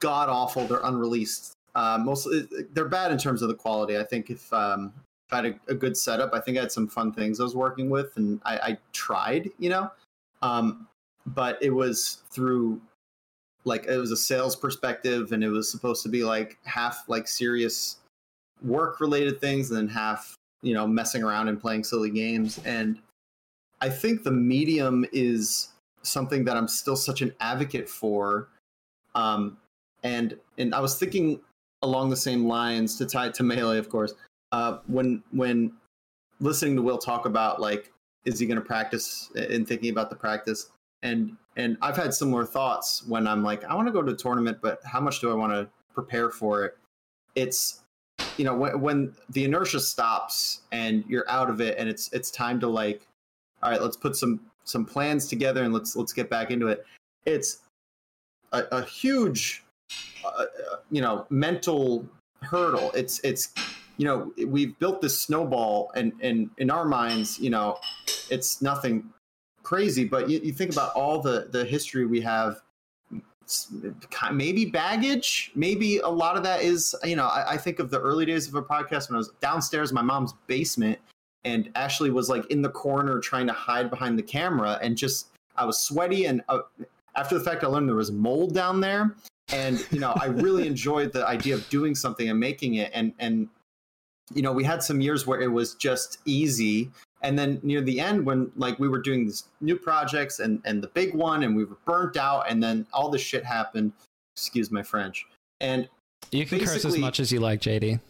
god awful. They're unreleased. Uh, mostly, they're bad in terms of the quality. I think if, um, if I had a, a good setup, I think I had some fun things I was working with, and I, I tried, you know. Um, but it was through like it was a sales perspective and it was supposed to be like half like serious work related things and then half you know messing around and playing silly games. And i think the medium is something that i'm still such an advocate for um and and i was thinking along the same lines to tie it to melee of course uh when when listening to will talk about like is he going to practice and thinking about the practice and and I've had similar thoughts when I'm like, I want to go to a tournament, but how much do I want to prepare for it? It's you know when, when the inertia stops and you're out of it, and it's it's time to like, all right, let's put some some plans together and let's let's get back into it. It's a, a huge, uh, uh, you know, mental hurdle. It's it's you know we've built this snowball, and and in our minds, you know, it's nothing crazy but you, you think about all the the history we have maybe baggage maybe a lot of that is you know I, I think of the early days of a podcast when i was downstairs in my mom's basement and ashley was like in the corner trying to hide behind the camera and just i was sweaty and uh, after the fact i learned there was mold down there and you know i really enjoyed the idea of doing something and making it and and you know we had some years where it was just easy and then near the end when like we were doing these new projects and and the big one and we were burnt out and then all this shit happened. Excuse my french. And You can curse as much as you like, JD.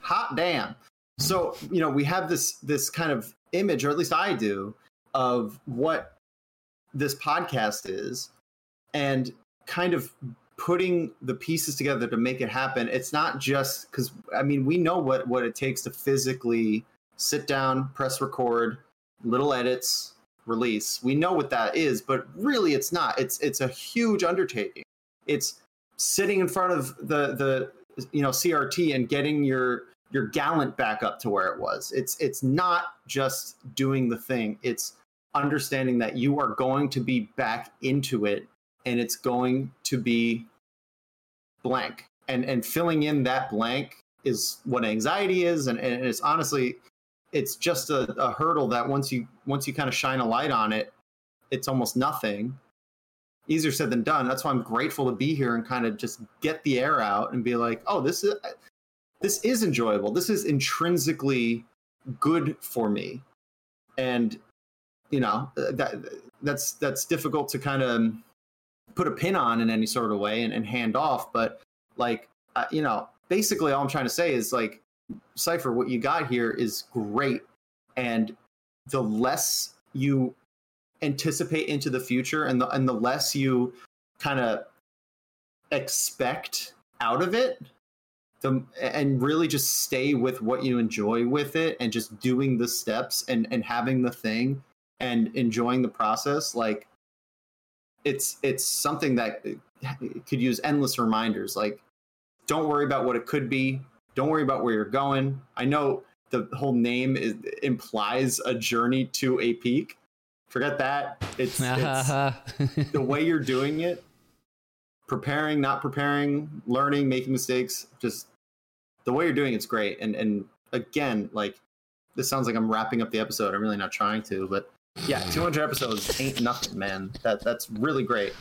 hot damn. So you know we have this this kind of image or at least i do of what this podcast is and kind of putting the pieces together to make it happen. It's not just because i mean we know what what it takes to physically sit down press record little edits release. We know what that is but really it's not. It's it's a huge undertaking. It's sitting in front of the the you know crt and getting your your galint back up to where it was. It's it's not just doing the thing. It's understanding that you are going to be back into it and it's going to be blank. And and filling in that blank is what anxiety is. And, and it's honestly it's just a, a hurdle that once you once you kind of shine a light on it it's almost nothing. Easier said than done. That's why i'm grateful to be here and kind of just get the air out and be like oh this is this is enjoyable. This is intrinsically good for me. And you know that that's that's difficult to kind of put a pin on in any sort of way and, and hand off but like uh, you know basically all i'm trying to say is like cipher what you got here is great. And the less you anticipate into the future and the and the less you kind of expect out of it the and really just stay with what you enjoy with it and just doing the steps and and having the thing and enjoying the process like it's it's something that could use endless reminders. Like don't worry about what it could be don't worry about where you're going. I know the whole name is, implies a journey to a peak. Forget that. It's, it's the way you're doing it preparing not preparing learning making mistakes just the way you're doing it's great. And and again like this sounds like i'm wrapping up the episode. I'm really not trying to but yeah 200 episodes ain't nothing man. That that's really great.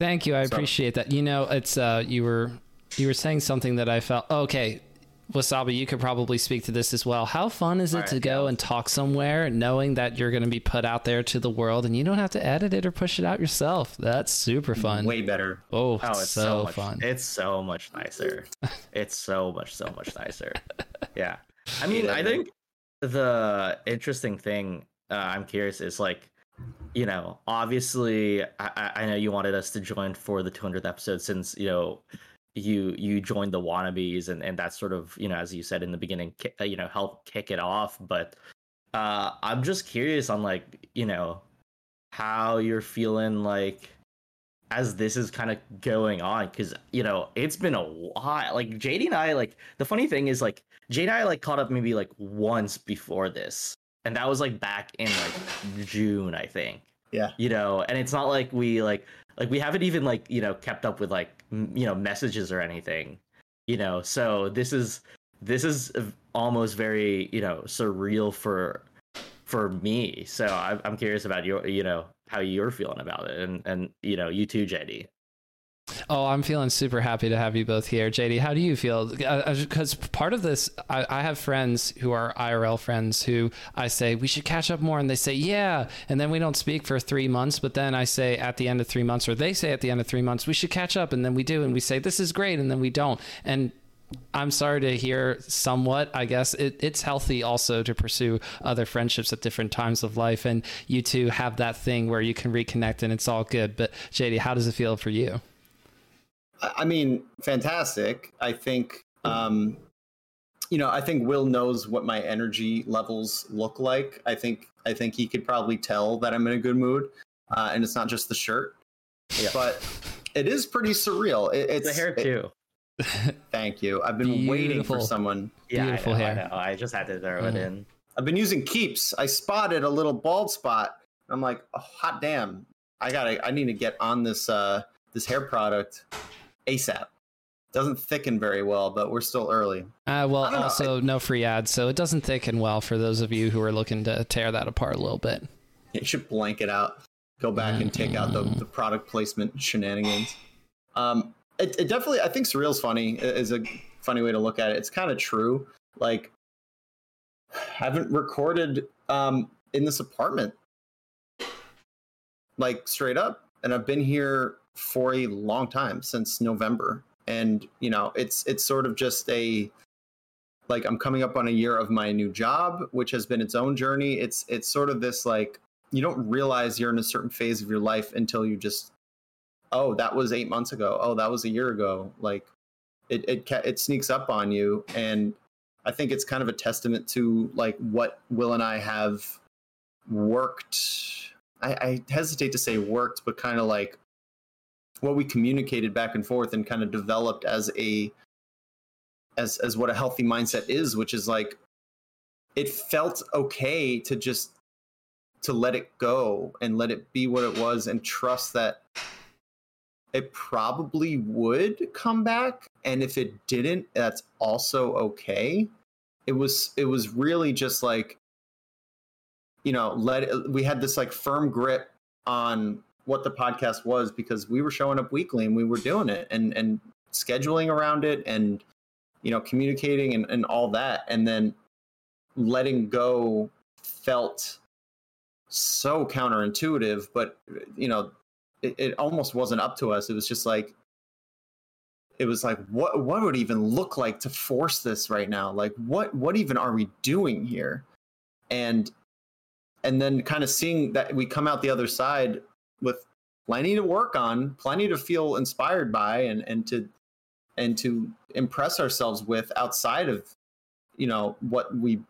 Thank you. I So- appreciate that. You know, it's uh you were you were saying something that I felt okay. Wasabi, you could probably speak to this as well. How fun is it right, to go yeah. and talk somewhere knowing that you're going to be put out there to the world and you don't have to edit it or push it out yourself? That's super fun. Way better. Oh, oh it's so, so much, fun. It's so much nicer. it's so much, so much nicer. Yeah. I mean, I think the interesting thing uh, I'm curious is like, you know, obviously, I, I know you wanted us to join for the 200th episode since, you know, you you joined the wannabes and and that's sort of you know as you said in the beginning uh, you know help kick it off but uh i'm just curious on like you know how you're feeling like as this is kind of going on because you know it's been a while like jd and i like the funny thing is like jd and i like caught up maybe like once before this and that was like back in like june i think. Yeah. You know and it's not like we like like we haven't even like you know kept up with like you know messages or anything you know? So this is this is almost very you know surreal for for me. So i'm curious about your you know how you're feeling about it and and you know you too jd Oh, I'm feeling super happy to have you both here. JD, how do you feel? Because uh, part of this, I, I, have friends who are IRL friends who I say, we should catch up more. And they say, yeah. And then we don't speak for three months. But then I say at the end of three months, or they say at the end of three months, we should catch up. And then we do. And we say, this is great. And then we don't. And I'm sorry to hear somewhat. I guess it, it's healthy also to pursue other friendships at different times of life. And you two have that thing where you can reconnect and it's all good. But JD, how does it feel for you? I mean, fantastic. I think, um, you know, I think Will knows what my energy levels look like. I think, I think he could probably tell that I'm in a good mood, uh, and it's not just the shirt, yeah. but it is pretty surreal. It, it's the hair too. It, thank you. I've been Beautiful. waiting for someone. Yeah, Beautiful I know, hair. I know. I just had to throw mm. it in. I've been using keeps. I spotted a little bald spot. I'm like, oh, hot damn! I gotta. I need to get on this uh, this hair product. ASAP. Doesn't thicken very well, but we're still early. Uh, well, also no free ads, so it doesn't thicken well for those of you who are looking to tear that apart a little bit. It should blank it out. Go back and take out the, the product placement shenanigans. Um, it, it definitely, I think surreal's funny is a funny way to look at it. It's kind of true. Like, I haven't recorded um, in this apartment, like straight up, and I've been here for a long time since November. And, you know, it's it's sort of just a like I'm coming up on a year of my new job, which has been its own journey. It's it's sort of this like you don't realize you're in a certain phase of your life until you just oh, that was 8 months ago. Oh, that was a year ago. Like it it it sneaks up on you and I think it's kind of a testament to like what Will and I have worked I, I hesitate to say worked, but kind of like what we communicated back and forth and kind of developed as a as as what a healthy mindset is which is like it felt okay to just to let it go and let it be what it was and trust that it probably would come back. And if it didn't that's also okay. It was it was really just like you know let it, we had this like firm grip on what the podcast was because we were showing up weekly and we were doing it and and scheduling around it and you know communicating and, and all that. And then letting go felt so counterintuitive but you know it, it almost wasn't up to us. It was just like it was like what what would even look like to force this right now? Like what what even are we doing here? And and then kind of seeing that we come out the other side with plenty to work on, plenty to feel inspired by, and and to and to impress ourselves with outside of you know what we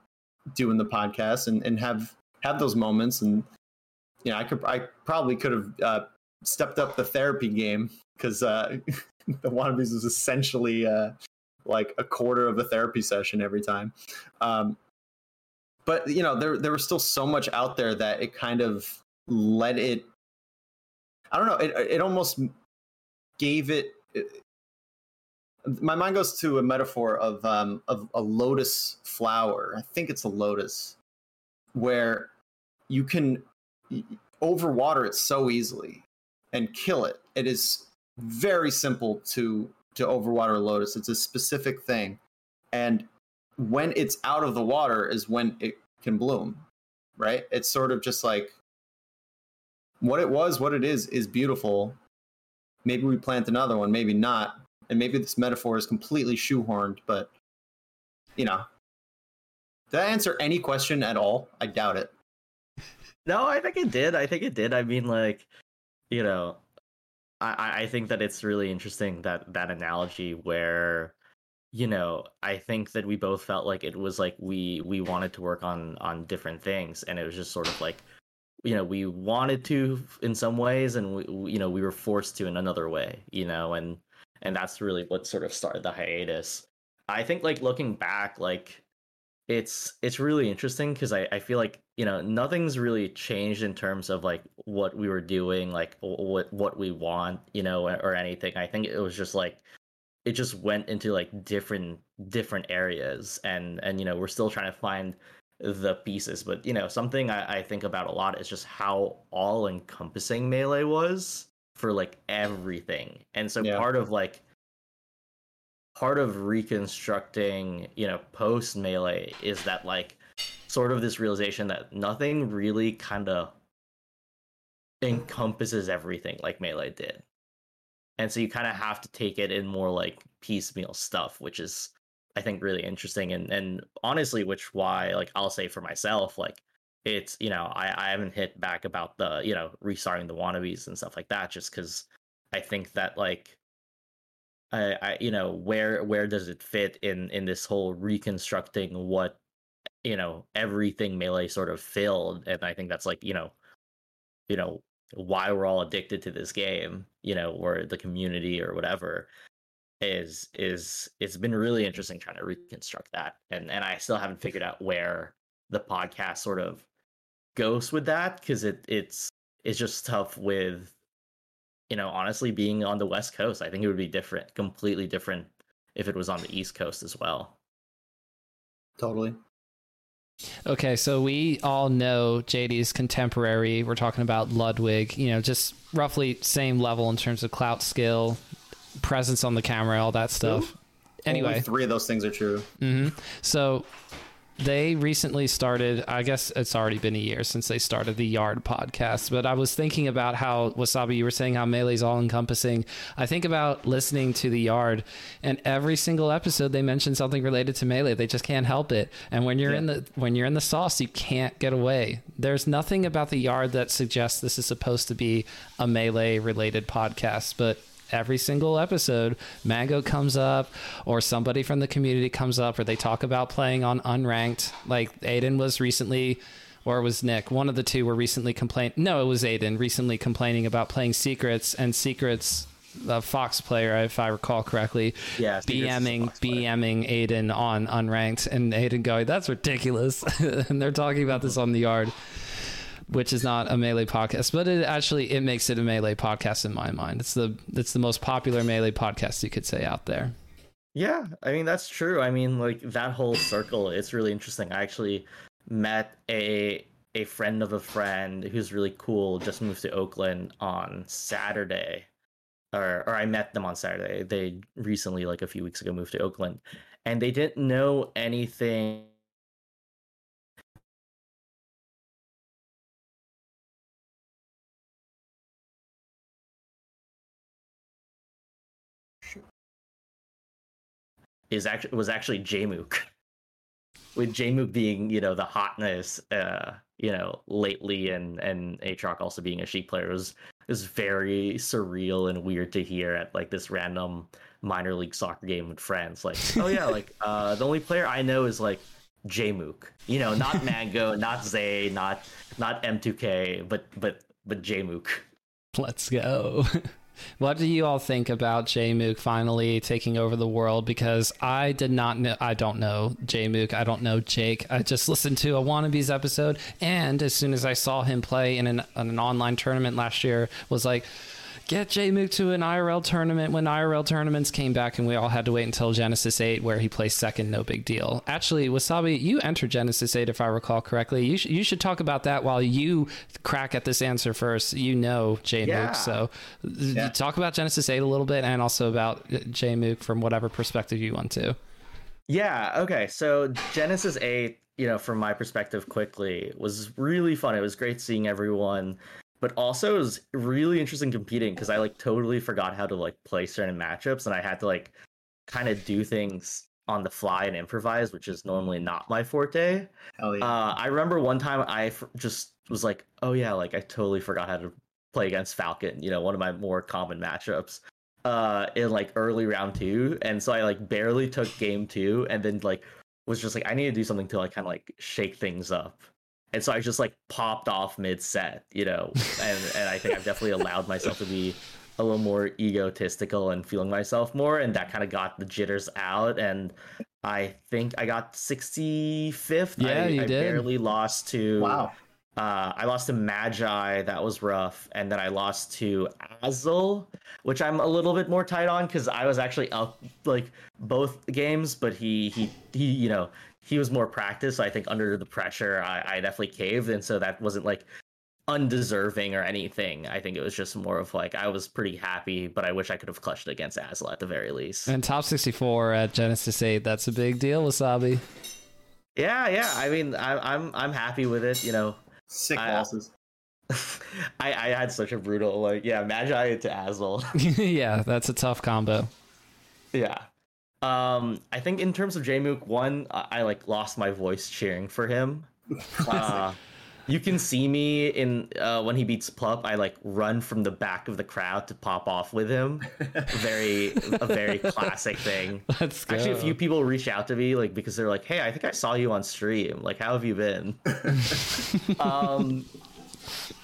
do in the podcast, and and have have those moments. And you know, I could I probably could have uh, stepped up the therapy game because uh, the wannabes is essentially uh, like a quarter of a therapy session every time. Um, but you know, there there was still so much out there that it kind of let it I don't know. It it almost gave it, it my mind goes to a metaphor of um, of a lotus flower. I think it's a lotus, where you can overwater it so easily and kill it. It is very simple to to overwater a lotus. It's a specific thing, and when it's out of the water is when it can bloom, right? It's sort of just like what it was, what it is, is beautiful. Maybe we plant another one, maybe not. And maybe this metaphor is completely shoehorned, but you know. Did I answer any question at all? I doubt it. No, I think it did. I think it did. I mean, like, you know, I, I think that it's really interesting that that analogy where you know i think that we both felt like it was like we we wanted to work on on different things and it was just sort of like you know we wanted to in some ways and we you know we were forced to in another way you know and and that's really what sort of started the hiatus. I think like looking back like it's it's really interesting because I, I feel like you know nothing's really changed in terms of like what we were doing like what what we want you know or anything. I think it was just like it just went into like different different areas and and you know we're still trying to find the pieces but you know something i, I think about a lot is just how all encompassing melee was for like everything and so yeah. part of like part of reconstructing, you know, post melee is that like sort of this realization that nothing really kind of encompasses everything like melee did. And so you kind of have to take it in more like piecemeal stuff, which is I think really interesting and and honestly which why like I'll say for myself like it's you know I I haven't hit back about the you know restarting the wannabes and stuff like that just cuz I think that like I, I you know where where does it fit in in this whole reconstructing what you know everything melee sort of filled and i think that's like you know you know why we're all addicted to this game you know or the community or whatever is is it's been really interesting trying to reconstruct that and and i still haven't figured out where the podcast sort of goes with that because it it's it's just tough with you know, honestly, being on the West Coast, I think it would be different, completely different if it was on the East Coast as well. Totally. Okay, so we all know JD's contemporary. We're talking about Ludwig, you know, just roughly same level in terms of clout skill, presence on the camera, all that stuff. Anyway, Only three of those things are true. Mm-hmm. So they recently started i guess it's already been a year since they started the yard podcast but i was thinking about how wasabi you were saying how melee's all encompassing i think about listening to the yard and every single episode they mention something related to melee they just can't help it and when you're yeah. in the when you're in the sauce you can't get away there's nothing about the yard that suggests this is supposed to be a melee related podcast but every single episode, Mango comes up or somebody from the community comes up or they talk about playing on unranked. Like Aiden was recently or it was Nick. One of the two were recently complaining. No, it was Aiden recently complaining about playing secrets and secrets. The Fox player, if I recall correctly, yeah, BMing BMing Aiden on unranked, and Aiden going, "That's ridiculous," and they're talking about this on the yard which is not a melee podcast, but it actually it makes it a melee podcast in my mind. It's the it's the most popular melee podcast you could say out there. Yeah, I mean that's true. I mean like that whole circle, it's really interesting. I actually met a a friend of a friend who's really cool. Just moved to Oakland on Saturday, or or I met them on Saturday. They recently, like a few weeks ago, moved to Oakland, and they didn't know anything is actually was actually Jmook. With Jmook being, you know, the hotness, uh, you know, lately, and and Aatrox also being a Sheik player was is very surreal and weird to hear at like this random minor league soccer game with friends. Like, oh yeah, like uh, the only player I know is like Jmook. You know, not Mango, not Zay, not not M2K, but but but Jmook. Let's go. What do you all think about Jmook finally taking over the world? Because I did not know, I don't know Jmook. I don't know Jake. I just listened to a Wannabes episode. And as soon as I saw him play in an, in an online tournament last year, was like, get Jmook to an IRL tournament when IRL tournaments came back and we all had to wait until Genesis 8 where he placed second, no big deal. Actually, Wasabi, you entered Genesis 8 if I recall correctly. You, sh- you should talk about that while you crack at this answer first. You know Jmook, yeah. so yeah. talk about Genesis 8 a little bit and also about uh, Jmook from whatever perspective you want to. Yeah. Okay. So Genesis Eight, you know, from my perspective, quickly was really fun. It was great seeing everyone, but also it was really interesting competing because I like totally forgot how to like play certain matchups, and I had to like kind of do things on the fly and improvise, which is normally not my forte. Hell yeah. Uh, I remember one time I f- just was like, "Oh yeah, like I totally forgot how to play against Falcon." You know, one of my more common matchups uh in like early round two and so i like barely took game two and then like was just like i need to do something to like kind of like shake things up and so i just like popped off mid set you know and and i think i've definitely allowed myself to be a little more egotistical and feeling myself more and that kind of got the jitters out and i think i got 65th Yeah, I, you I did. barely lost to wow. uh, I lost to Magi, that was rough, and then I lost to Azel, which I'm a little bit more tight on because I was actually up like both games, but he he he you know he was more practiced. So I think under the pressure, I, I definitely caved, and so that wasn't like undeserving or anything. I think it was just more of like I was pretty happy, but I wish I could have clutched against Azel at the very least. And top 64 at Genesis 8, that's a big deal, Wasabi. Yeah, yeah. I mean, I, I'm I'm happy with it. You know, Sick I- losses. I I had such a brutal like yeah Magi to Azel. yeah, that's a tough combo. Yeah. Um, I think in terms of Jmook, one, I, I like lost my voice cheering for him. Uh, you can see me in uh, when he beats Plup. I like run from the back of the crowd to pop off with him. Very, a very classic thing. Let's go. Actually, a few people reach out to me like because they're like, "Hey, I think I saw you on stream. Like, how have you been?" um,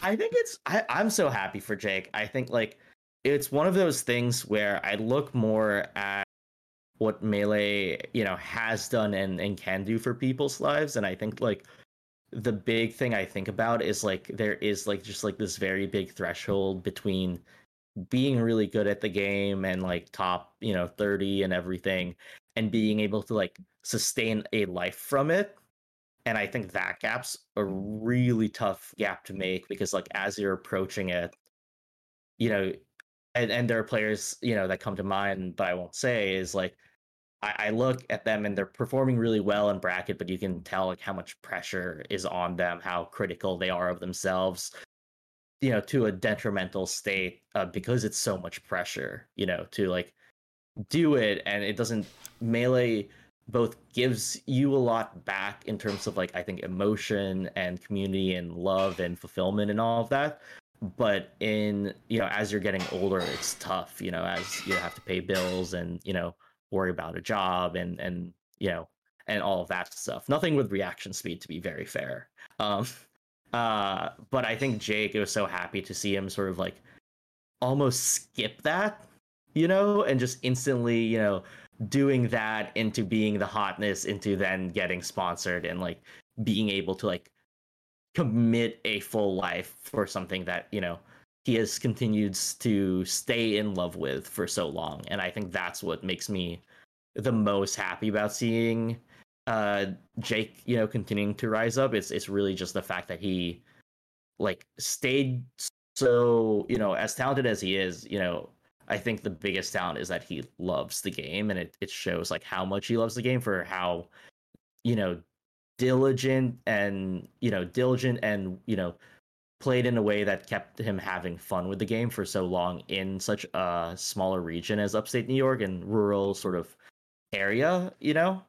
I think it's. I, I'm so happy for Jake. I think like it's one of those things where I look more at what melee you know has done and and can do for people's lives, and I think like the big thing I think about is like there is like just like this very big threshold between being really good at the game and like top you know 30 and everything and being able to like sustain a life from it. And i think that gap's a really tough gap to make because like as you're approaching it you know and, and there are players you know that come to mind but i won't say is like I, I look at them and they're performing really well in bracket but you can tell like how much pressure is on them how critical they are of themselves you know to a detrimental state uh, because it's so much pressure you know to like do it and it doesn't melee both gives you a lot back in terms of like i think emotion and community and love and fulfillment and all of that but in you know as you're getting older it's tough you know as you have to pay bills and you know worry about a job and and you know and all of that stuff. Nothing with reaction speed to be very fair. Um uh but i think jake was so happy to see him sort of like almost skip that you know and just instantly you know doing that into being the hotness into then getting sponsored and like being able to like commit a full life for something that you know he has continued to stay in love with for so long and i think that's what makes me the most happy about seeing uh jake you know continuing to rise up. It's it's really just the fact that he like stayed so you know as talented as he is you know i think the biggest talent is that he loves the game and it, it shows like how much he loves the game for how you know diligent and you know diligent and you know played in a way that kept him having fun with the game for so long in such a smaller region as upstate new york and rural sort of area you know?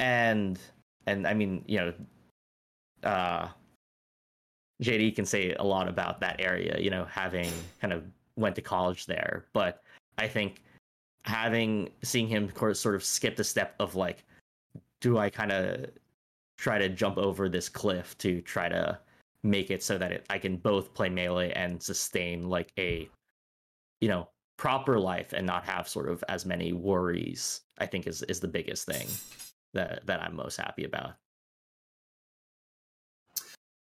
And and i mean you know uh jd can say a lot about that area you know having kind of went to college there. But i think having seeing him sort of skip the step of like do i kind of try to jump over this cliff to try to make it so that it, I can both play melee and sustain like a you know proper life and not have sort of as many worries I think is is the biggest thing that that I'm most happy about.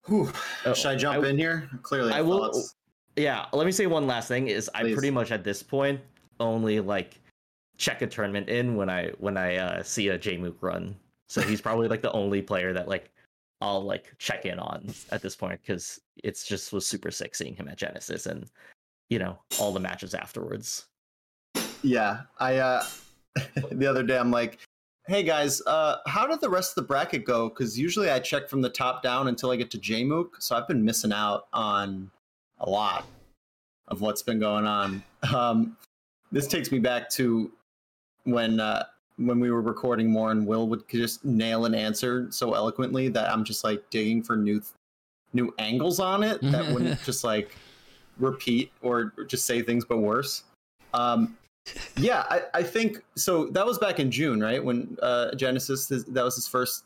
Whew. Oh, Should I jump I- in here? Clearly, I will- thoughts. Yeah, let me say one last thing is I pretty much at this point only like check a tournament in when I when I uh, see a Jmook run. So he's probably like the only player that like I'll like check in on at this point because it's just was super sick seeing him at Genesis and you know all the matches afterwards. Yeah, I uh the other day I'm like, Hey guys, uh, how did the rest of the bracket go? Because usually I check from the top down until I get to Jmook, so I've been missing out on a lot of what's been going on. Um, this takes me back to when uh, when we were recording more, and Will would just nail an answer so eloquently that I'm just like digging for new new angles on it that wouldn't just like repeat or just say things but worse. Um, yeah, I, I think so. That was back in June, right? When uh, Genesis, that was his first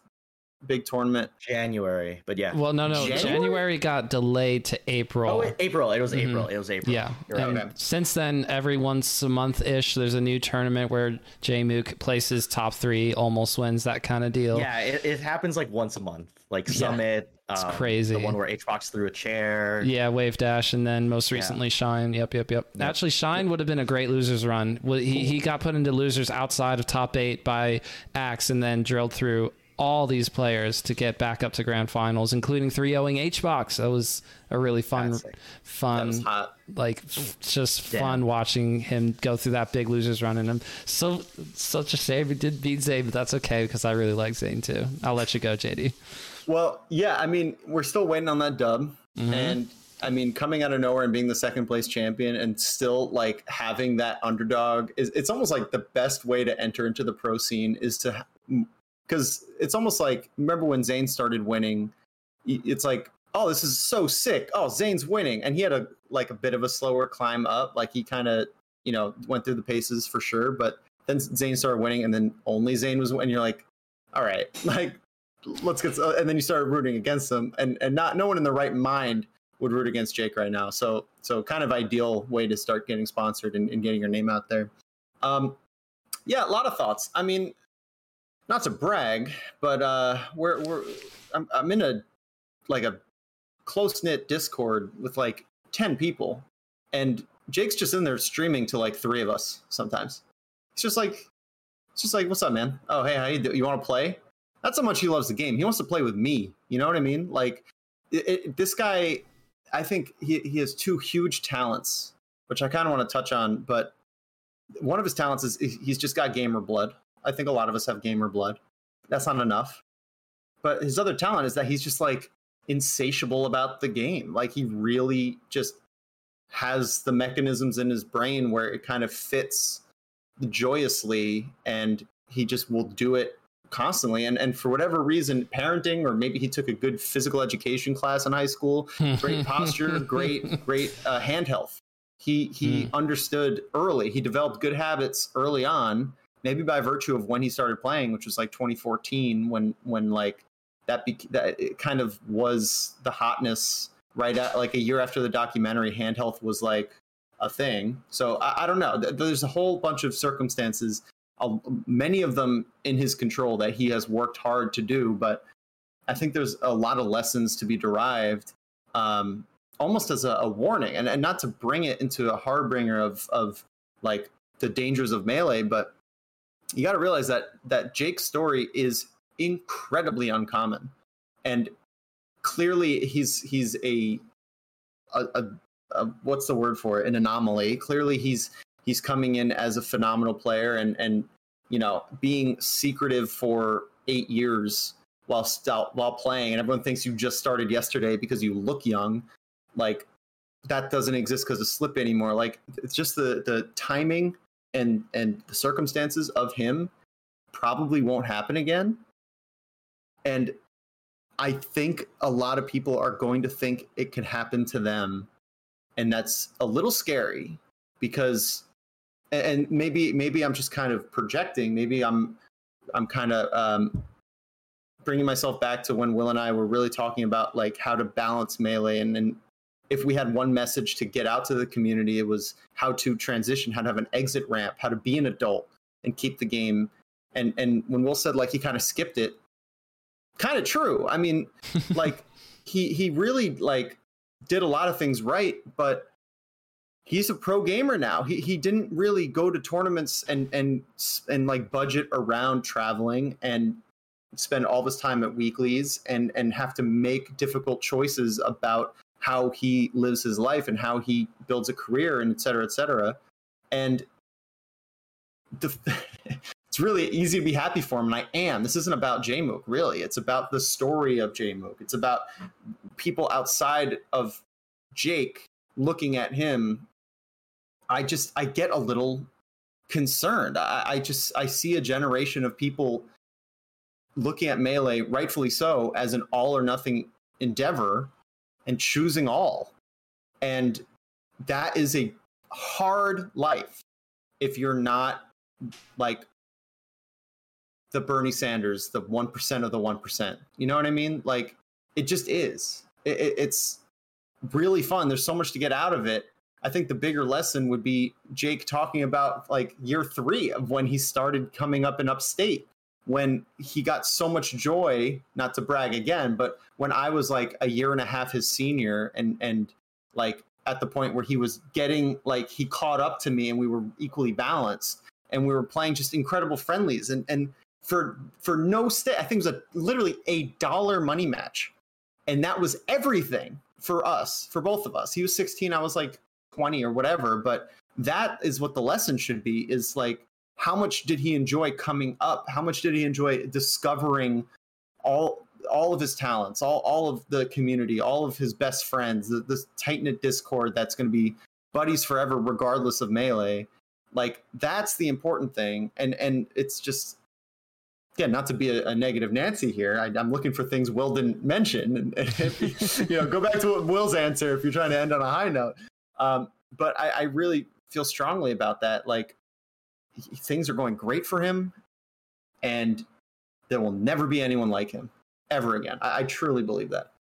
big tournament. January, but yeah. Well, no, no. January, January got delayed to April. Oh, wait, April. It was mm-hmm. April. It was April. Yeah. And okay. since then, every once a month ish, there's a new tournament where Jmook places top three, almost wins that kind of deal. Yeah, it, it happens like once a month, like Summit. It's um, crazy. The one where HBox threw a chair. Yeah, Wave Dash, and then most recently yeah. Shine. Yep, yep, yep. yep. Actually, Shine would have been a great losers run. He he got put into losers outside of top eight by Axe, and then drilled through all these players to get back up to grand finals, including 3-0ing HBox. That was a really fun, fun, like just fun watching him go through that big losers run. And I'm so such a shame he did beat Zain, but that's okay because I really like Zain too. I'll let you go, JD. Well, yeah, I mean, we're still waiting on that dub, mm-hmm. and I mean, coming out of nowhere and being the second place champion and still like having that underdog is it's almost like the best way to enter into the pro scene is to because it's almost like remember when Zain started winning, it's like oh this is so sick. Oh Zain's winning. And he had a like a bit of a slower climb up. Like he kind of you know went through the paces for sure but then Zain started winning and then only Zain was winning and you're like all right like let's get and then you started rooting against them and and not no one in the right mind would root against Jake right now. So so kind of ideal way to start getting sponsored and, and getting your name out there. Um yeah a lot of thoughts. I mean not to brag, but uh, we're we're I'm, I'm in a like a close knit Discord with like ten people, and Jake's just in there streaming to like three of us sometimes. It's just like it's just like, what's up, man? Oh, hey, how you do? You want to play? That's how much he loves the game. He wants to play with me. You know what I mean? Like it, it, this guy, I think he he has two huge talents, which I kind of want to touch on. But one of his talents is he's just got gamer blood. I think a lot of us have gamer blood. That's not enough. But his other talent is that he's just like insatiable about the game. Like he really just has the mechanisms in his brain where it kind of fits joyously and he just will do it constantly and and for whatever reason parenting or maybe he took a good physical education class in high school great posture great great uh, hand health he he mm. understood early he developed good habits early on maybe by virtue of when he started playing, which was like 2014, when when like that be- that it kind of was the hotness right at like a year after the documentary. Hand health was like a thing. So I, I don't know. There's a whole bunch of circumstances, many of them in his control that he has worked hard to do, but I think there's a lot of lessons to be derived. Um, almost as a, a warning and, and not to bring it into a harbinger of of like the dangers of melee but you got to realize that that Jake's story is incredibly uncommon, and clearly he's he's a a, a, a what's the word for it? An anomaly. Clearly he's he's coming in as a phenomenal player and and you know being secretive for eight years while while playing, and everyone thinks you just started yesterday because you look young. Like that doesn't exist because of Slippi anymore. Like it's just the the timing and and the circumstances of him probably won't happen again. And I think a lot of people are going to think it could happen to them. And that's a little scary because and maybe maybe I'm just kind of projecting. Maybe I'm I'm kind of um, bringing myself back to when Will and I were really talking about like how to balance melee and, and if we had one message to get out to the community, it was how to transition, how to have an exit ramp, how to be an adult and keep the game. And and when Will said like he kind of skipped it, kind of true. I mean, like he he really like did a lot of things right, but he's a pro gamer now. He he didn't really go to tournaments and and and like budget around traveling and spend all this time at weeklies and and have to make difficult choices about how he lives his life and how he builds a career and et cetera, et cetera. And the, it's really easy to be happy for him, and I am. This isn't about Jmook, really. It's about the story of Jmook. It's about people outside of Jake looking at him. I just I get a little concerned. I, I just I see a generation of people looking at melee, rightfully so, as an all or nothing endeavor and choosing all. And that is a hard life if you're not like the Bernie Sanders, the 1% of the 1%. You know what I mean? Like it just is. It, it, it's really fun. There's so much to get out of it. I think the bigger lesson would be Jake talking about like year three of when he started coming up in upstate, when he got so much joy, not to brag again, but when I was like a year and a half his senior and and like at the point where he was getting like he caught up to me and we were equally balanced and we were playing just incredible friendlies and and for for no stake, I think it was a literally a dollar money match. And that was everything for us, for both of us. He was 16, I was like 20 or whatever, but that is what the lesson should be is like how much did he enjoy coming up? How much did he enjoy discovering all all of his talents, all, all of the community, all of his best friends, the, this tight knit Discord that's going to be buddies forever, regardless of melee. Like that's the important thing, and and it's just yeah, not to be a, a negative Nancy here. I, am looking for things Will didn't mention, and, and if, you know, go back to what Will's answer if you're trying to end on a high note. Um, but I, I really feel strongly about that. Like things are going great for him, and there will never be anyone like him ever again. I, I truly believe that.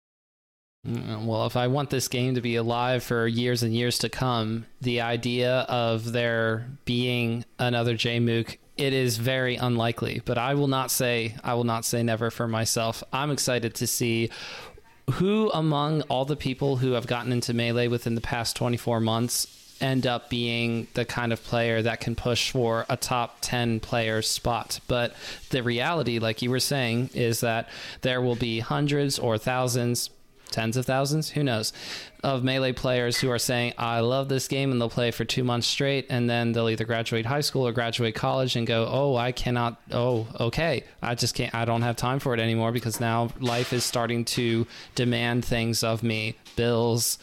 Mm, well, if I want this game to be alive for years and years to come, the idea of there being another Jmook, it is very unlikely. But I will not say I will not say never for myself. I'm excited to see who among all the people who have gotten into melee within the past 24 months end up being the kind of player that can push for a top 10 player spot. But the reality, like you were saying, is that there will be hundreds or thousands, tens of thousands, who knows, of melee players who are saying, I love this game, and they'll play for two months straight, and then they'll either graduate high school or graduate college and go, Oh, I cannot, oh, okay, I just can't, I don't have time for it anymore because now life is starting to demand things of me bills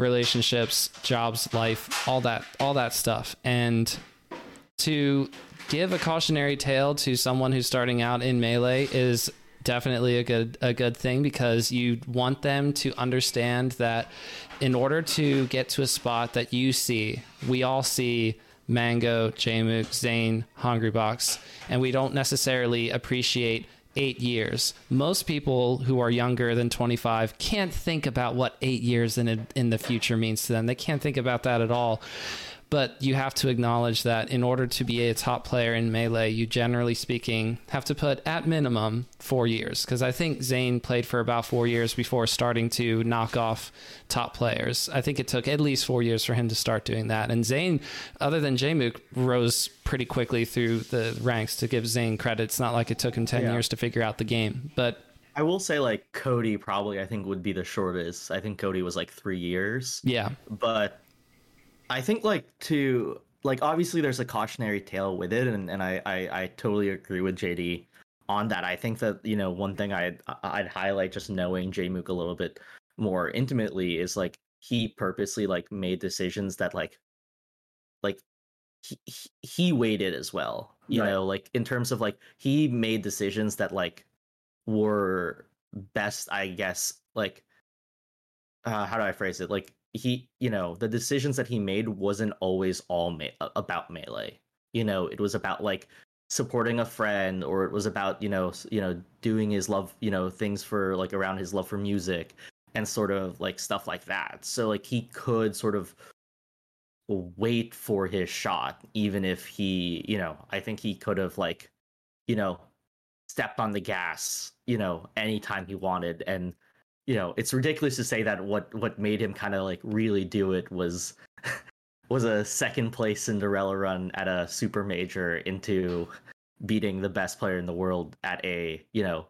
relationships, jobs, life, all that, all that stuff. And to give a cautionary tale to someone who's starting out in melee is definitely a good a good thing because you want them to understand that in order to get to a spot that you see, we all see Mango, Jmook, Zain, Hungrybox, and we don't necessarily appreciate eight years. Most people who are younger than 25 can't think about what eight years in, a, in the future means to them. They can't think about that at all. But you have to acknowledge that in order to be a top player in Melee, you generally speaking have to put at minimum four years. Because I think Zain played for about four years before starting to knock off top players. I think it took at least four years for him to start doing that. And Zain, other than Jmook, rose pretty quickly through the ranks to give Zain credit. It's not like it took him 10 yeah. years to figure out the game. But I will say like Cody probably I think would be the shortest. I think Cody was like 3 years. Yeah. But I think like to like obviously there's a cautionary tale with it, and and I I, I totally agree with JD on that. I think that you know one thing I'd I'd highlight just knowing Jmook a little bit more intimately is like he purposely like made decisions that like like he, he waited as well you right. know like in terms of like he made decisions that like were best i guess like uh how do i phrase it like he you know the decisions that he made wasn't always all me- about melee. You know it was about like supporting a friend or it was about you know you know doing his love you know things for like around his love for music and sort of like stuff like that. So like he could sort of wait for his shot even if he you know i think he could have like you know stepped on the gas you know anytime he wanted and you know, it's ridiculous to say that what what made him kind of like really do it was was a second place Cinderella run at a super major into beating the best player in the world at a, you know,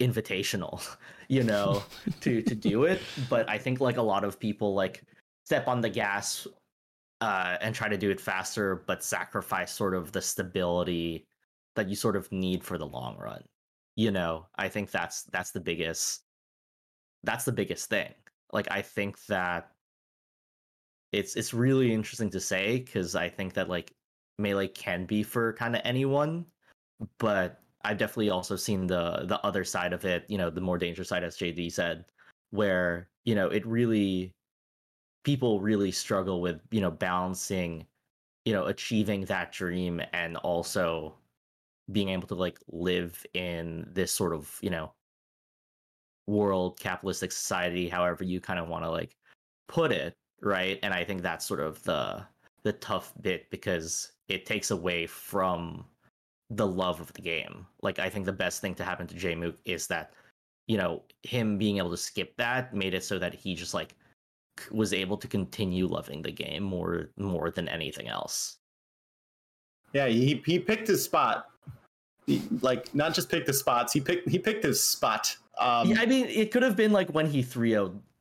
invitational, you know, to to do it, but I think like a lot of people like step on the gas uh and try to do it faster but sacrifice sort of the stability that you sort of need for the long run. You know, I think that's that's the biggest that's the biggest thing. Like I think that it's it's really interesting to say because I think that like melee can be for kind of anyone, but I've definitely also seen the the other side of it, you know, the more dangerous side, as JD said, where you know it really people really struggle with you know balancing, you know, achieving that dream and also being able to like live in this sort of you know world capitalistic society, however you kind of want to like put it, right? And I think that's sort of the the tough bit because it takes away from the love of the game. Like I think the best thing to happen to Jmook is that you know him being able to skip that made it so that he just like was able to continue loving the game more more than anything else. Yeah, he he picked his spot. He, like not just picked the spots, he picked he picked his spot. Um, yeah, I mean, it could have been like when he 3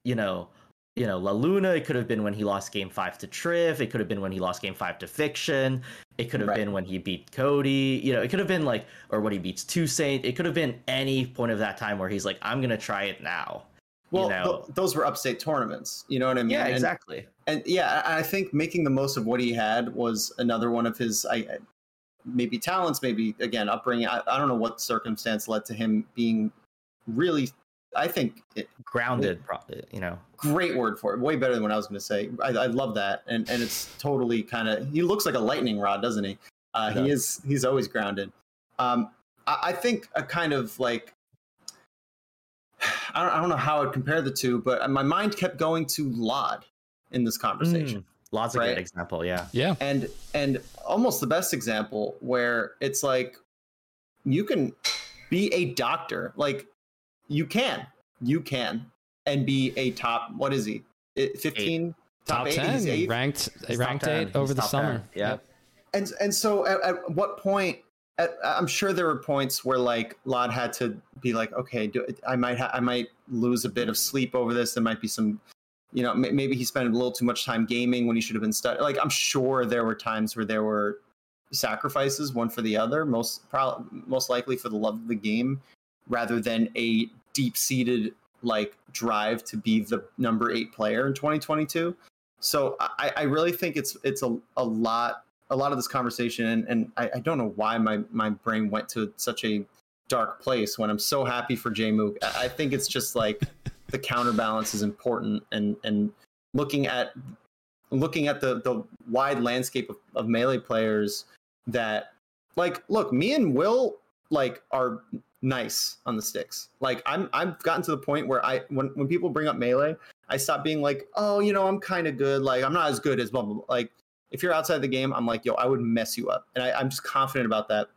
you know, you know, La Luna. It could have been when he lost game five to Trif. It could have been when he lost game five to Fiction. It could have right. been when he beat Cody. You know, it could have been like, or when he beats Two Toussaint. It could have been any point of that time where he's like, I'm going to try it now. Well, you know? th- those were upstate tournaments. You know what I mean? Yeah, exactly. And, and, yeah, I think making the most of what he had was another one of his, I, maybe talents, maybe again upbringing. I, I don't know what circumstance led to him being really I think it, grounded, you know, great word for it. Way better than what I was going to say. I, I, love that, and and it's totally kind of. He looks like a lightning rod, doesn't he? Uh, he is. He's always grounded. Um, I, I, think a kind of like. I don't, I don't know how I'd compare the two, but my mind kept going to Lloyd in this conversation. Mm, Lloyd's right? a good example, yeah, yeah, and and almost the best example where it's like you can be a doctor, like you can, you can, and be a top. What is he? Eh, fifteen, top, top eight, ten, eight? ranked, He's ranked eight over the summer. 10. Yeah. And and so at, at what point? At, I'm sure there were points where like Lloyd had to be like, okay, do, I might ha- I might lose a bit of sleep over this. There might be some, you know, m- maybe he spent a little too much time gaming when he should have been studying. Like I'm sure there were times where there were sacrifices, one for the other, most pro- most likely for the love of the game, rather than a deep seated like drive to be the number eight player in 2022. So I, I really think it's it's a, a lot a lot of this conversation and, and I, I don't know why my, my brain went to such a dark place when I'm so happy for Jmook. I think it's just like the counterbalance is important and and looking at looking at the the wide landscape of, of melee players that like look me and Will like are nice on the sticks. Like I'm I've gotten to the point where I when when people bring up melee, I stop being like, oh, you know, I'm kind of good. Like I'm not as good as blah, blah blah. Like if you're outside the game, I'm like, yo, I would mess you up, and I, I'm just confident about that.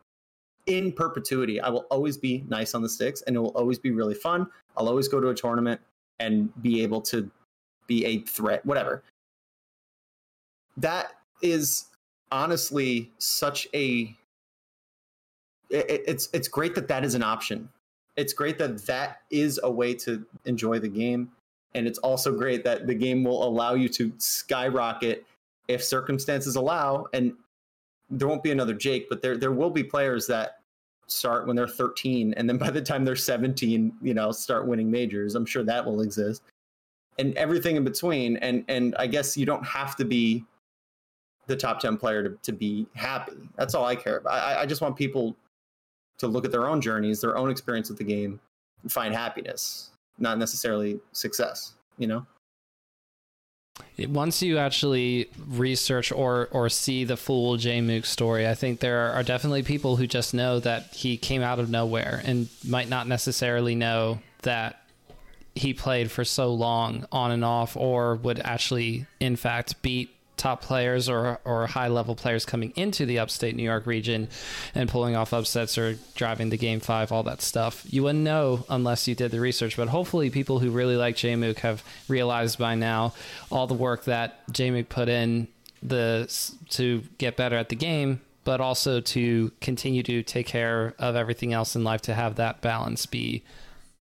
In perpetuity, I will always be nice on the sticks, and it will always be really fun. I'll always go to a tournament and be able to be a threat, whatever. That is honestly such a it, it's it's great that that is an option. It's great that that is a way to enjoy the game, and it's also great that the game will allow you to skyrocket if circumstances allow. And there won't be another Jake, but there there will be players that start when they're 13 and then by the time they're 17 you know start winning majors. I'm sure that will exist. And everything in between. And and i guess you don't have to be the top 10 player to, to be happy. That's all i care about. I, I just want people to look at their own journeys, their own experience with the game, and find happiness, not necessarily success. You know. Once you actually research or or see the full Jmook story, I think there are definitely people who just know that he came out of nowhere and might not necessarily know that he played for so long on and off or would actually in fact beat top players or or high level players coming into the upstate New York region and pulling off upsets or driving the game five, all that stuff. You wouldn't know unless you did the research. But hopefully, people who really like Jmook have realized by now all the work that Jmook put in the to get better at the game, but also to continue to take care of everything else in life to have that balance be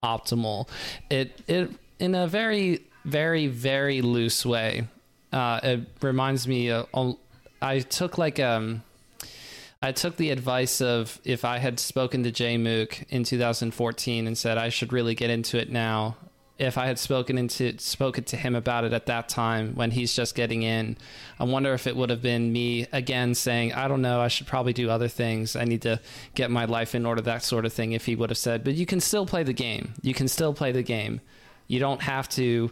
optimal. It it in a very very very loose way uh, it reminds me. Uh, I took like um, I took the advice of if I had spoken to Jmook in 2014 and said I should really get into it now, if I had spoken into spoken to him about it at that time when he's just getting in, I wonder if it would have been me again saying, I don't know, I should probably do other things. I need to get my life in order, that sort of thing. If he would have said, but you can still play the game. You can still play the game. You don't have to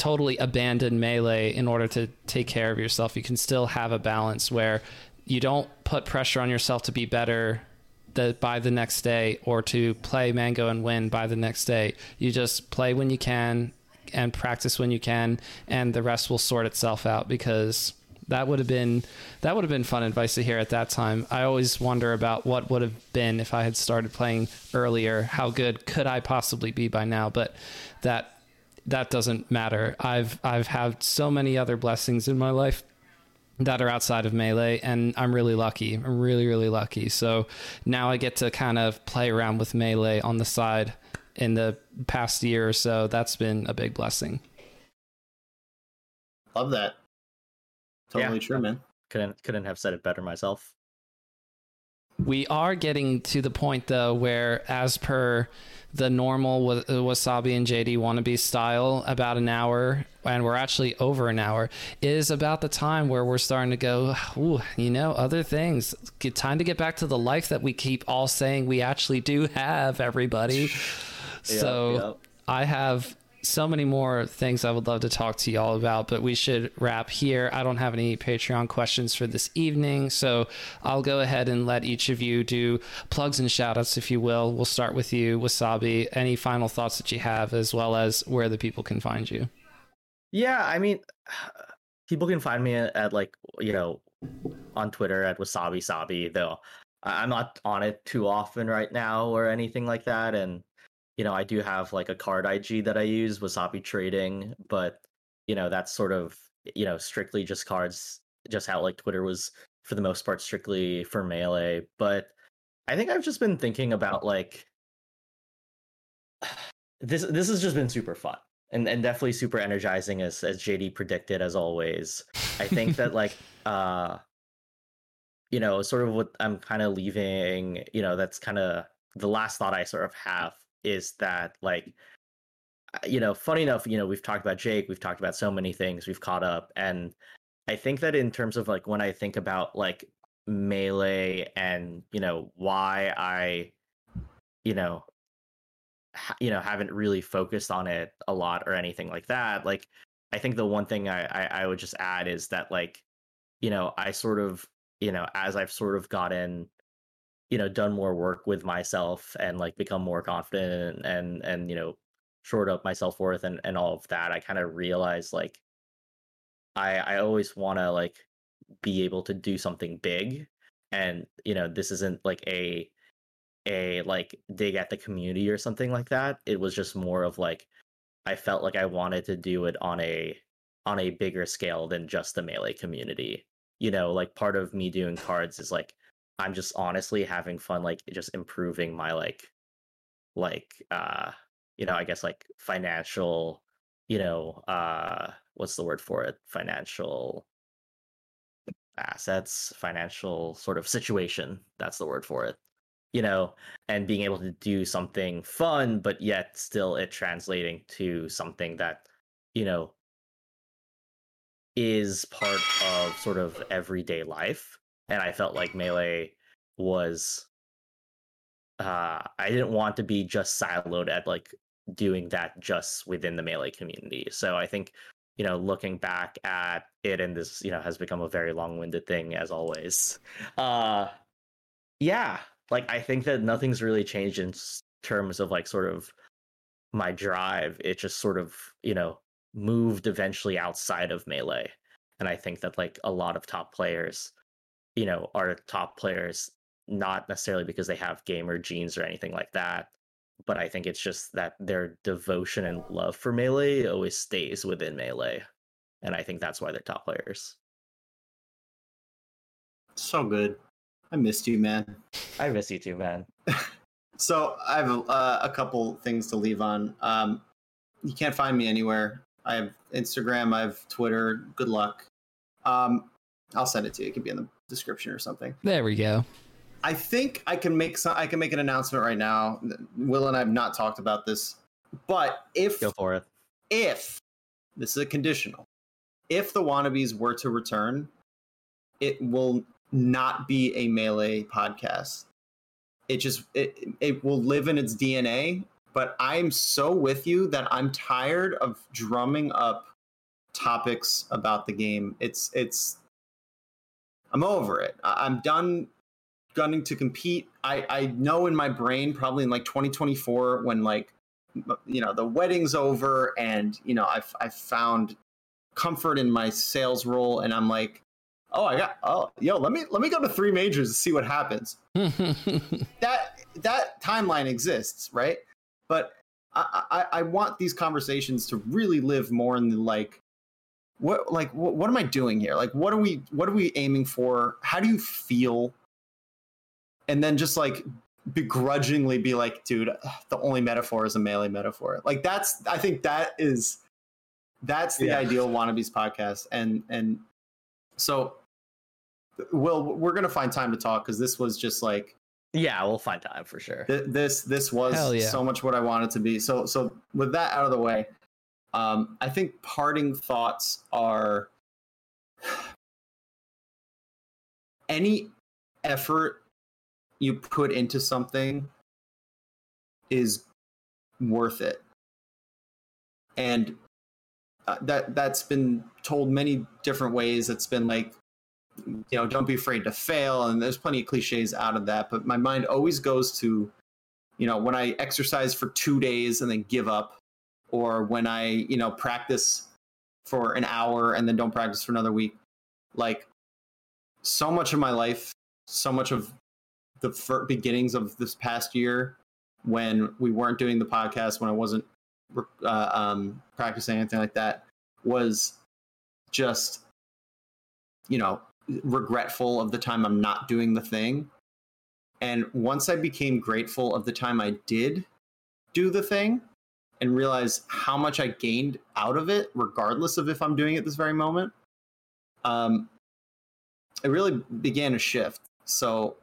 totally abandon melee in order to take care of yourself. You can still have a balance where you don't put pressure on yourself to be better the by the next day or to play mango and win by the next day. You just play when you can and practice when you can and the rest will sort itself out because that would have been that would have been fun advice to hear at that time. I always wonder about what would have been if I had started playing earlier. How good could I possibly be by now? But that that doesn't matter. I've I've had so many other blessings in my life that are outside of melee and i'm really lucky. I'm really really lucky. So now i get to kind of play around with melee on the side in the past year or so. That's been a big blessing. Love that. Totally yeah. true man. Couldn't couldn't have said it better myself. We are getting to the point though where as per the normal wasabi and JD wannabe style about an hour, and we're actually over an hour, is about the time where we're starting to go, ooh, you know, other things. Get time to get back to the life that we keep all saying we actually do have, everybody. Yep, so yep. I have so many more things I would love to talk to y'all about, but we should wrap here. I don't have any Patreon questions for this evening, so I'll go ahead and let each of you do plugs and shoutouts, if you will. We'll start with you, Wasabi. Any final thoughts that you have, as well as where the people can find you? Yeah, I mean, people can find me at, at like, you know, on Twitter at Wasabi Sabi, though I'm not on it too often right now or anything like that. And you know, I do have like a card IG that I use, Wasabi Trading, but you know, that's sort of you know strictly just cards, just how like Twitter was for the most part strictly for melee. But I think I've just been thinking about like this. This has just been super fun and and definitely super energizing as as JD predicted as always. I think that like uh you know sort of what I'm kind of leaving. You know, that's kind of the last thought I sort of have is that like you know funny enough you know we've talked about jake we've talked about so many things we've caught up and i think that in terms of like when i think about like melee and you know why i you know ha- you know haven't really focused on it a lot or anything like that like i think the one thing I, I i would just add is that like you know i sort of you know as i've sort of gotten you know done more work with myself and like become more confident and and, you know short up my self-worth and and all of that i kind of realized like i i always want to like be able to do something big and you know this isn't like a a like dig at the community or something like that it was just more of like i felt like i wanted to do it on a on a bigger scale than just the melee community you know like part of me doing cards is like I'm just honestly having fun, like just improving my like, like, uh, you know, I guess like financial, you know, uh, what's the word for it? Financial assets, financial sort of situation. That's the word for it. You know, and being able to do something fun, but yet still it translating to something that, you know, is part of sort of everyday life and I felt like melee was uh I didn't want to be just siloed at like doing that just within the melee community. So I think you know looking back at it and this you know has become a very long-winded thing as always. Uh yeah, like I think that nothing's really changed in terms of like sort of my drive. It just sort of, you know, moved eventually outside of melee. And I think that like a lot of top players you know, are top players, not necessarily because they have gamer genes or anything like that. But I think it's just that their devotion and love for Melee always stays within Melee. And I think that's why they're top players. So good. I missed you, man. I miss you too, man. so I have a, uh, a, couple things to leave on. Um, you can't find me anywhere. I have Instagram. I have Twitter. Good luck. Um, I'll send it to you. It could be in the description or something. There we go. I think I can make some. I can make an announcement right now. Will and I have not talked about this, but if Go for it. if this is a conditional, if the wannabes were to return, it will not be a melee podcast. It just it it will live in its DNA. But I'm so with you that I'm tired of drumming up topics about the game. It's it's I'm over it. I- I'm done gunning to compete. I I know in my brain probably in like 2024 when like you know the wedding's over and you know I've I've found comfort in my sales role and I'm like oh I got oh yo let me let me go to three majors and see what happens that that timeline exists, right? But I, I, I want these conversations to really live more in the like, what like what, what am I doing here? Like, what are we what are we aiming for? How do you feel? And then just like begrudgingly be like, dude, the only metaphor is a melee metaphor. Like that's I think that is that's the Yeah. ideal wannabes podcast, and and so. Will we're gonna find time to talk because this was just like Yeah, we'll find time for sure. Th- this this was yeah. so much what I wanted to be. So so with that out of the way, um, I think parting thoughts are any effort you put into something is worth it, and uh, that that's been told many different ways. It's been like you know, don't be afraid to fail. And there's plenty of cliches out of that. But my mind always goes to, you know, when I exercise for two days and then give up, or when I, you know, practice for an hour and then don't practice for another week. Like, so much of my life, so much of the beginnings of this past year, when we weren't doing the podcast, when I wasn't uh, um, practicing anything like that, was just, you know, regretful of the time I'm not doing the thing. And once I became grateful of the time I did do the thing and realize how much I gained out of it, regardless of if I'm doing it this very moment, um, it really began a shift. So,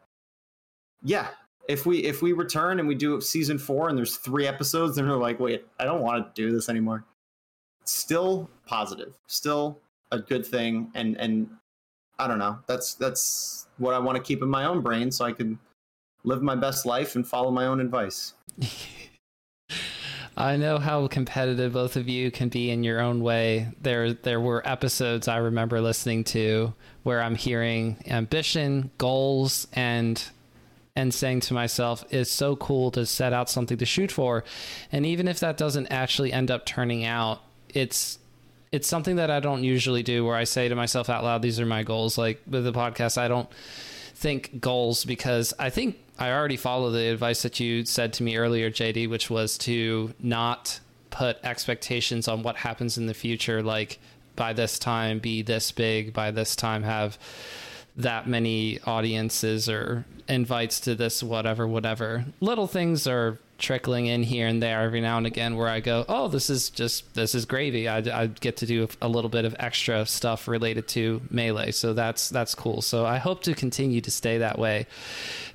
yeah, if we if we return and we do season four and there's three episodes, and we're like, wait, I don't want to do this anymore. Still positive, still a good thing, and and I don't know. That's that's what I want to keep in my own brain so I can live my best life and follow my own advice. I know how competitive both of you can be in your own way. There there were episodes I remember listening to where I'm hearing ambition, goals and and saying to myself, it's so cool to set out something to shoot for. And even if that doesn't actually end up turning out, it's it's something that I don't usually do where I say to myself out loud, these are my goals. Like with the podcast, I don't think goals because I think I already follow the advice that you said to me earlier, JD, which was to not put expectations on what happens in the future. Like by this time, be this big, by this time, have that many audiences or invites to this, whatever, whatever. Little things are trickling in here and there every now and again where I go, oh, this is just, this is gravy. I, I get to do a little bit of extra stuff related to Melee. So that's, that's cool. So I hope to continue to stay that way.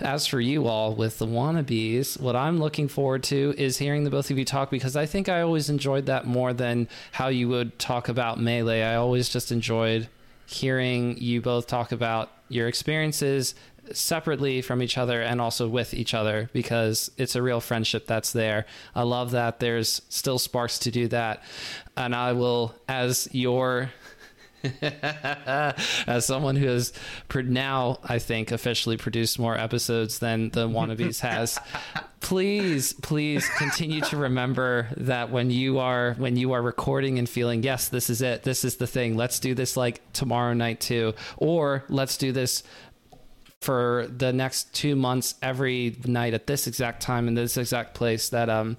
As for you all with the wannabes, what I'm looking forward to is hearing the both of you talk because I think I always enjoyed that more than how you would talk about Melee. I always just enjoyed hearing you both talk about your experiences separately from each other and also with each other because it's a real friendship that's there. I love that there's still sparks to do that. And I will, as your. as someone who has now, I think, officially produced more episodes than the Wannabes has, please, please continue to remember that when you are when you are recording and feeling, yes, this is it, this is the thing. Let's do this like tomorrow night too, or let's do this for the next two months every night at this exact time in this exact place that um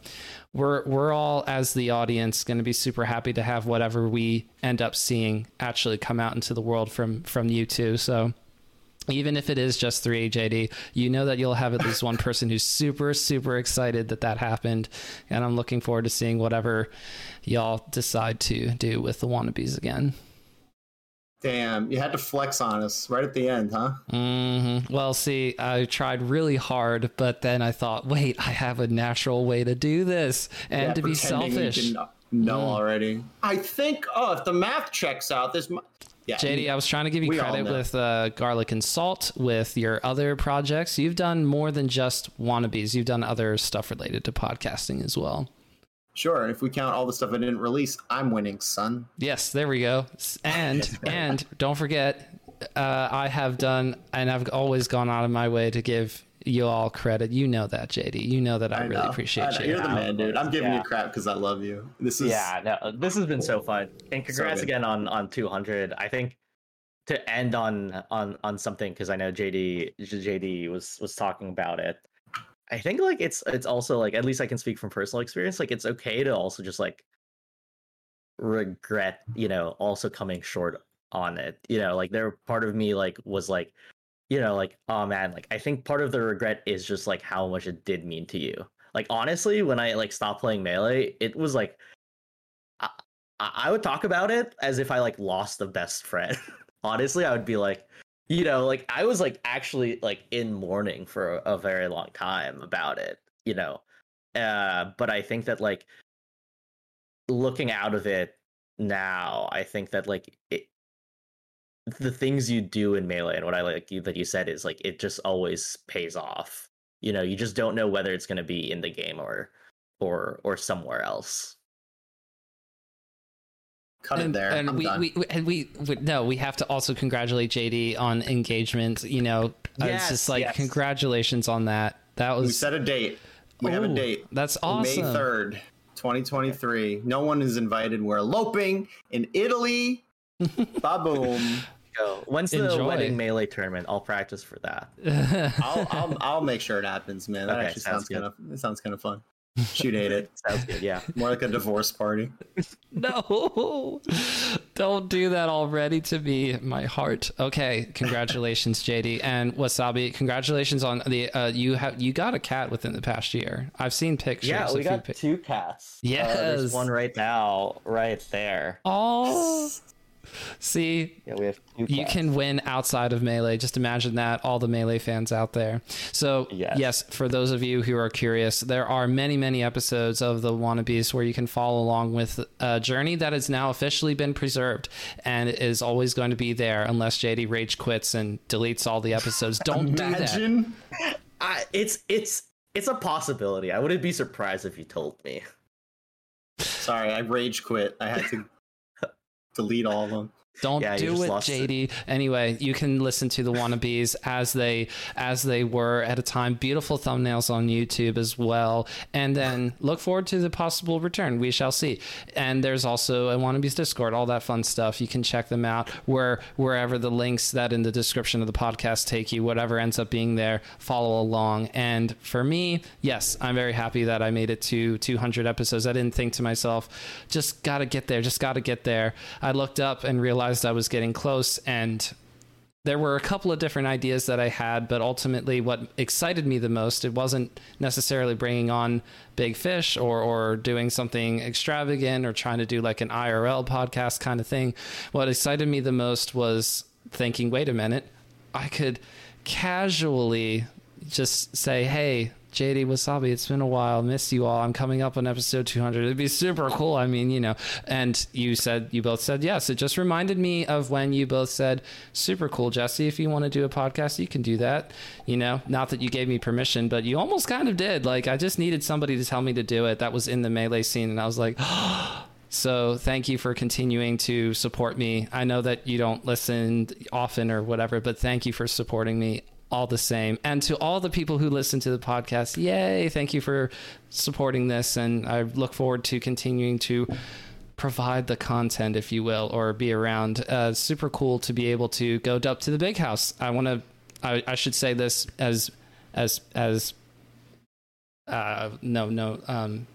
we're we're all as the audience going to be super happy to have whatever we end up seeing actually come out into the world from from you two so even if it is just 3AJD, you know that you'll have at least one person who's super, super excited that that happened. And I'm looking forward to seeing whatever y'all decide to do with the wannabes again. Damn, you had to flex on us right at the end, huh? Mm-hmm. Well, see, I tried really hard, but then I thought, wait, I have a natural way to do this and Yeah, to be you selfish. didn't already. I think. Oh, if the math checks out, this. mu- Yeah, JD, I was trying to give you credit with uh, Garlic and Salt, with your other projects. You've done more than just wannabes. You've done other stuff related to podcasting as well. Sure. If we count all the stuff I didn't release, I'm winning, son. Yes, there we go. And and don't forget, uh, I have done, and I've always gone out of my way to give you all credit. You know that, JD. You know that I, really know. appreciate I know. you. You're the man, dude. I'm giving Yeah. you crap because I love you. This is yeah, no, this has been so fun, and congrats good. again on on 200. I think to end on on on something because I know JD JD was was talking about it. I think like it's it's also like at least I can speak from personal experience. Like it's okay to also just like regret, you know, also coming short on it. You know, like there part of me like was like, you know, like oh man, like I think part of the regret is just like how much it did mean to you. Like honestly, when I like stopped playing melee, it was like I, I would talk about it as if I like lost a best friend. honestly, I would be like, you know, like I was like actually like in mourning for a, a very long time about it, you know. Uh, but I think that like looking out of it now, I think that like it, the things you do in melee and what I like you, that you said is like it just always pays off. You know, you just don't know whether it's going to be in the game or or or somewhere else. Cut it there. and I'm we, done. we, we and we, we no we have to also congratulate jd on engagement you know Uh, it's just like yes. congratulations on that that was we set a date. We have a date. that's awesome. May 3rd, 2023. No one is invited. We're eloping in Italy. Ba-boom. Go. When's the Enjoy. wedding melee tournament? I'll practice for that. I'll, I'll I'll make sure it happens, man. That Okay, actually sounds sounds kind of it sounds kind of fun. Shoot ate it. Sounds good. Yeah. More like a divorce party. no don't do that already to me my heart okay congratulations jd and wasabi congratulations on the uh you have you got a cat within the past year i've seen pictures Yeah, we got pic- two cats. Uh, Yes. there's one right now, right there. oh see Yeah, we have you can win outside of melee just imagine that all the melee fans out there so Yes. yes for those of you who are curious there are many many episodes of the wannabes where you can follow along with a journey that has now officially been preserved and is always going to be there unless jd rage quits and deletes all the episodes don't do that I, it's it's it's a possibility. I wouldn't be surprised if you told me. Sorry, I rage quit. I had to delete all of them. Don't Yeah, do it, lost it. JD. Anyway, you can listen to the wannabes as they as they were at a time. Beautiful thumbnails on YouTube as well, and then look forward to the possible return. We shall see. And there's also a wannabes Discord, all that fun stuff. You can check them out where wherever the links that in the description of the podcast take you. Whatever ends up being there, follow along. And for me, yes, I'm very happy that I made it to 200 episodes. I didn't think to myself, just got to get there, just got to get there. I looked up and realized I was getting close and there were a couple of different ideas that I had, but ultimately, what excited me the most, it wasn't necessarily bringing on big fish or, or doing something extravagant or trying to do like an IRL podcast kind of thing. What excited me the most was thinking, wait a minute, I could casually just say, hey, JD Wasabi, it's been a while. Miss you all. I'm coming up on episode 200. It'd be super cool. I mean, you know, and you said, you both said yes. It just reminded me of when you both said, super cool, Jesse. If you want to do a podcast, you can do that. You know, not that you gave me permission, but you almost kind of did. Like, I just needed somebody to tell me to do it. That was in the melee scene. And I was like, So thank you for continuing to support me. I know that you don't listen often or whatever, but thank you for supporting me all the same. And to all the people who listen to the podcast, yay, thank you for supporting this. And I look forward to continuing to provide the content, if you will, or be around. Uh, super cool to be able to go up to the big house. I want to, I, I should say this as, as, as, uh, no, no, um,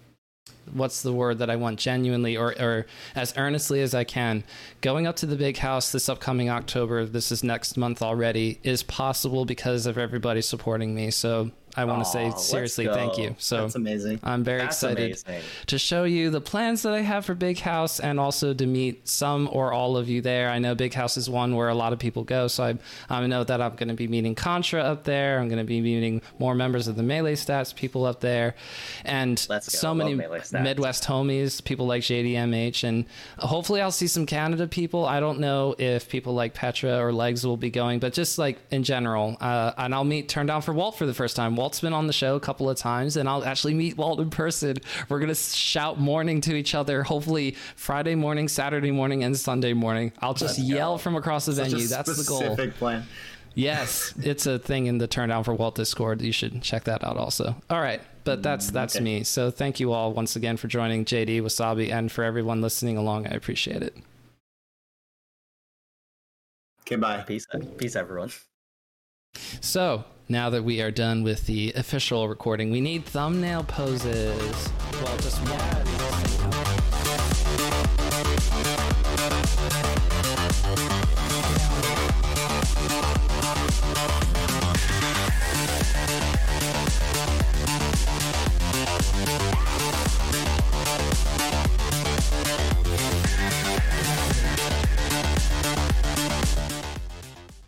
what's the word that I want genuinely or, or as earnestly as I can. Going up to the big house this upcoming October, this is next month already, is possible because of everybody supporting me. So I want to say seriously thank you. So that's amazing. I'm very That's excited amazing. to show you the plans that I have for Big House and also to meet some or all of you there. I know Big House is one where a lot of people go, so I, I know that I'm going to be meeting Contra up there. I'm going to be meeting more members of the Melee Stats people up there, and so many Midwest homies, people like JDMH, and hopefully I'll see some Canada people. I don't know if people like Petra or Legs will be going, but just like in general, uh, and I'll meet Turn Down for Walt for the first time. Walt's been on the show a couple of times, and I'll actually meet Walt in person. We're gonna shout morning to each other. Hopefully Friday morning, Saturday morning, and Sunday morning. I'll just yell from across the Such a venue. That's the goal. specific plan. Yes, it's a thing in the Turn Down for Walt Discord. You should check that out also. All right, but that's mm, that's okay. me. So thank you all once again for joining JD Wasabi and for everyone listening along. I appreciate it. Okay, bye. Peace, peace, everyone. So now that we are done with the official recording, we need thumbnail poses. Well, just one.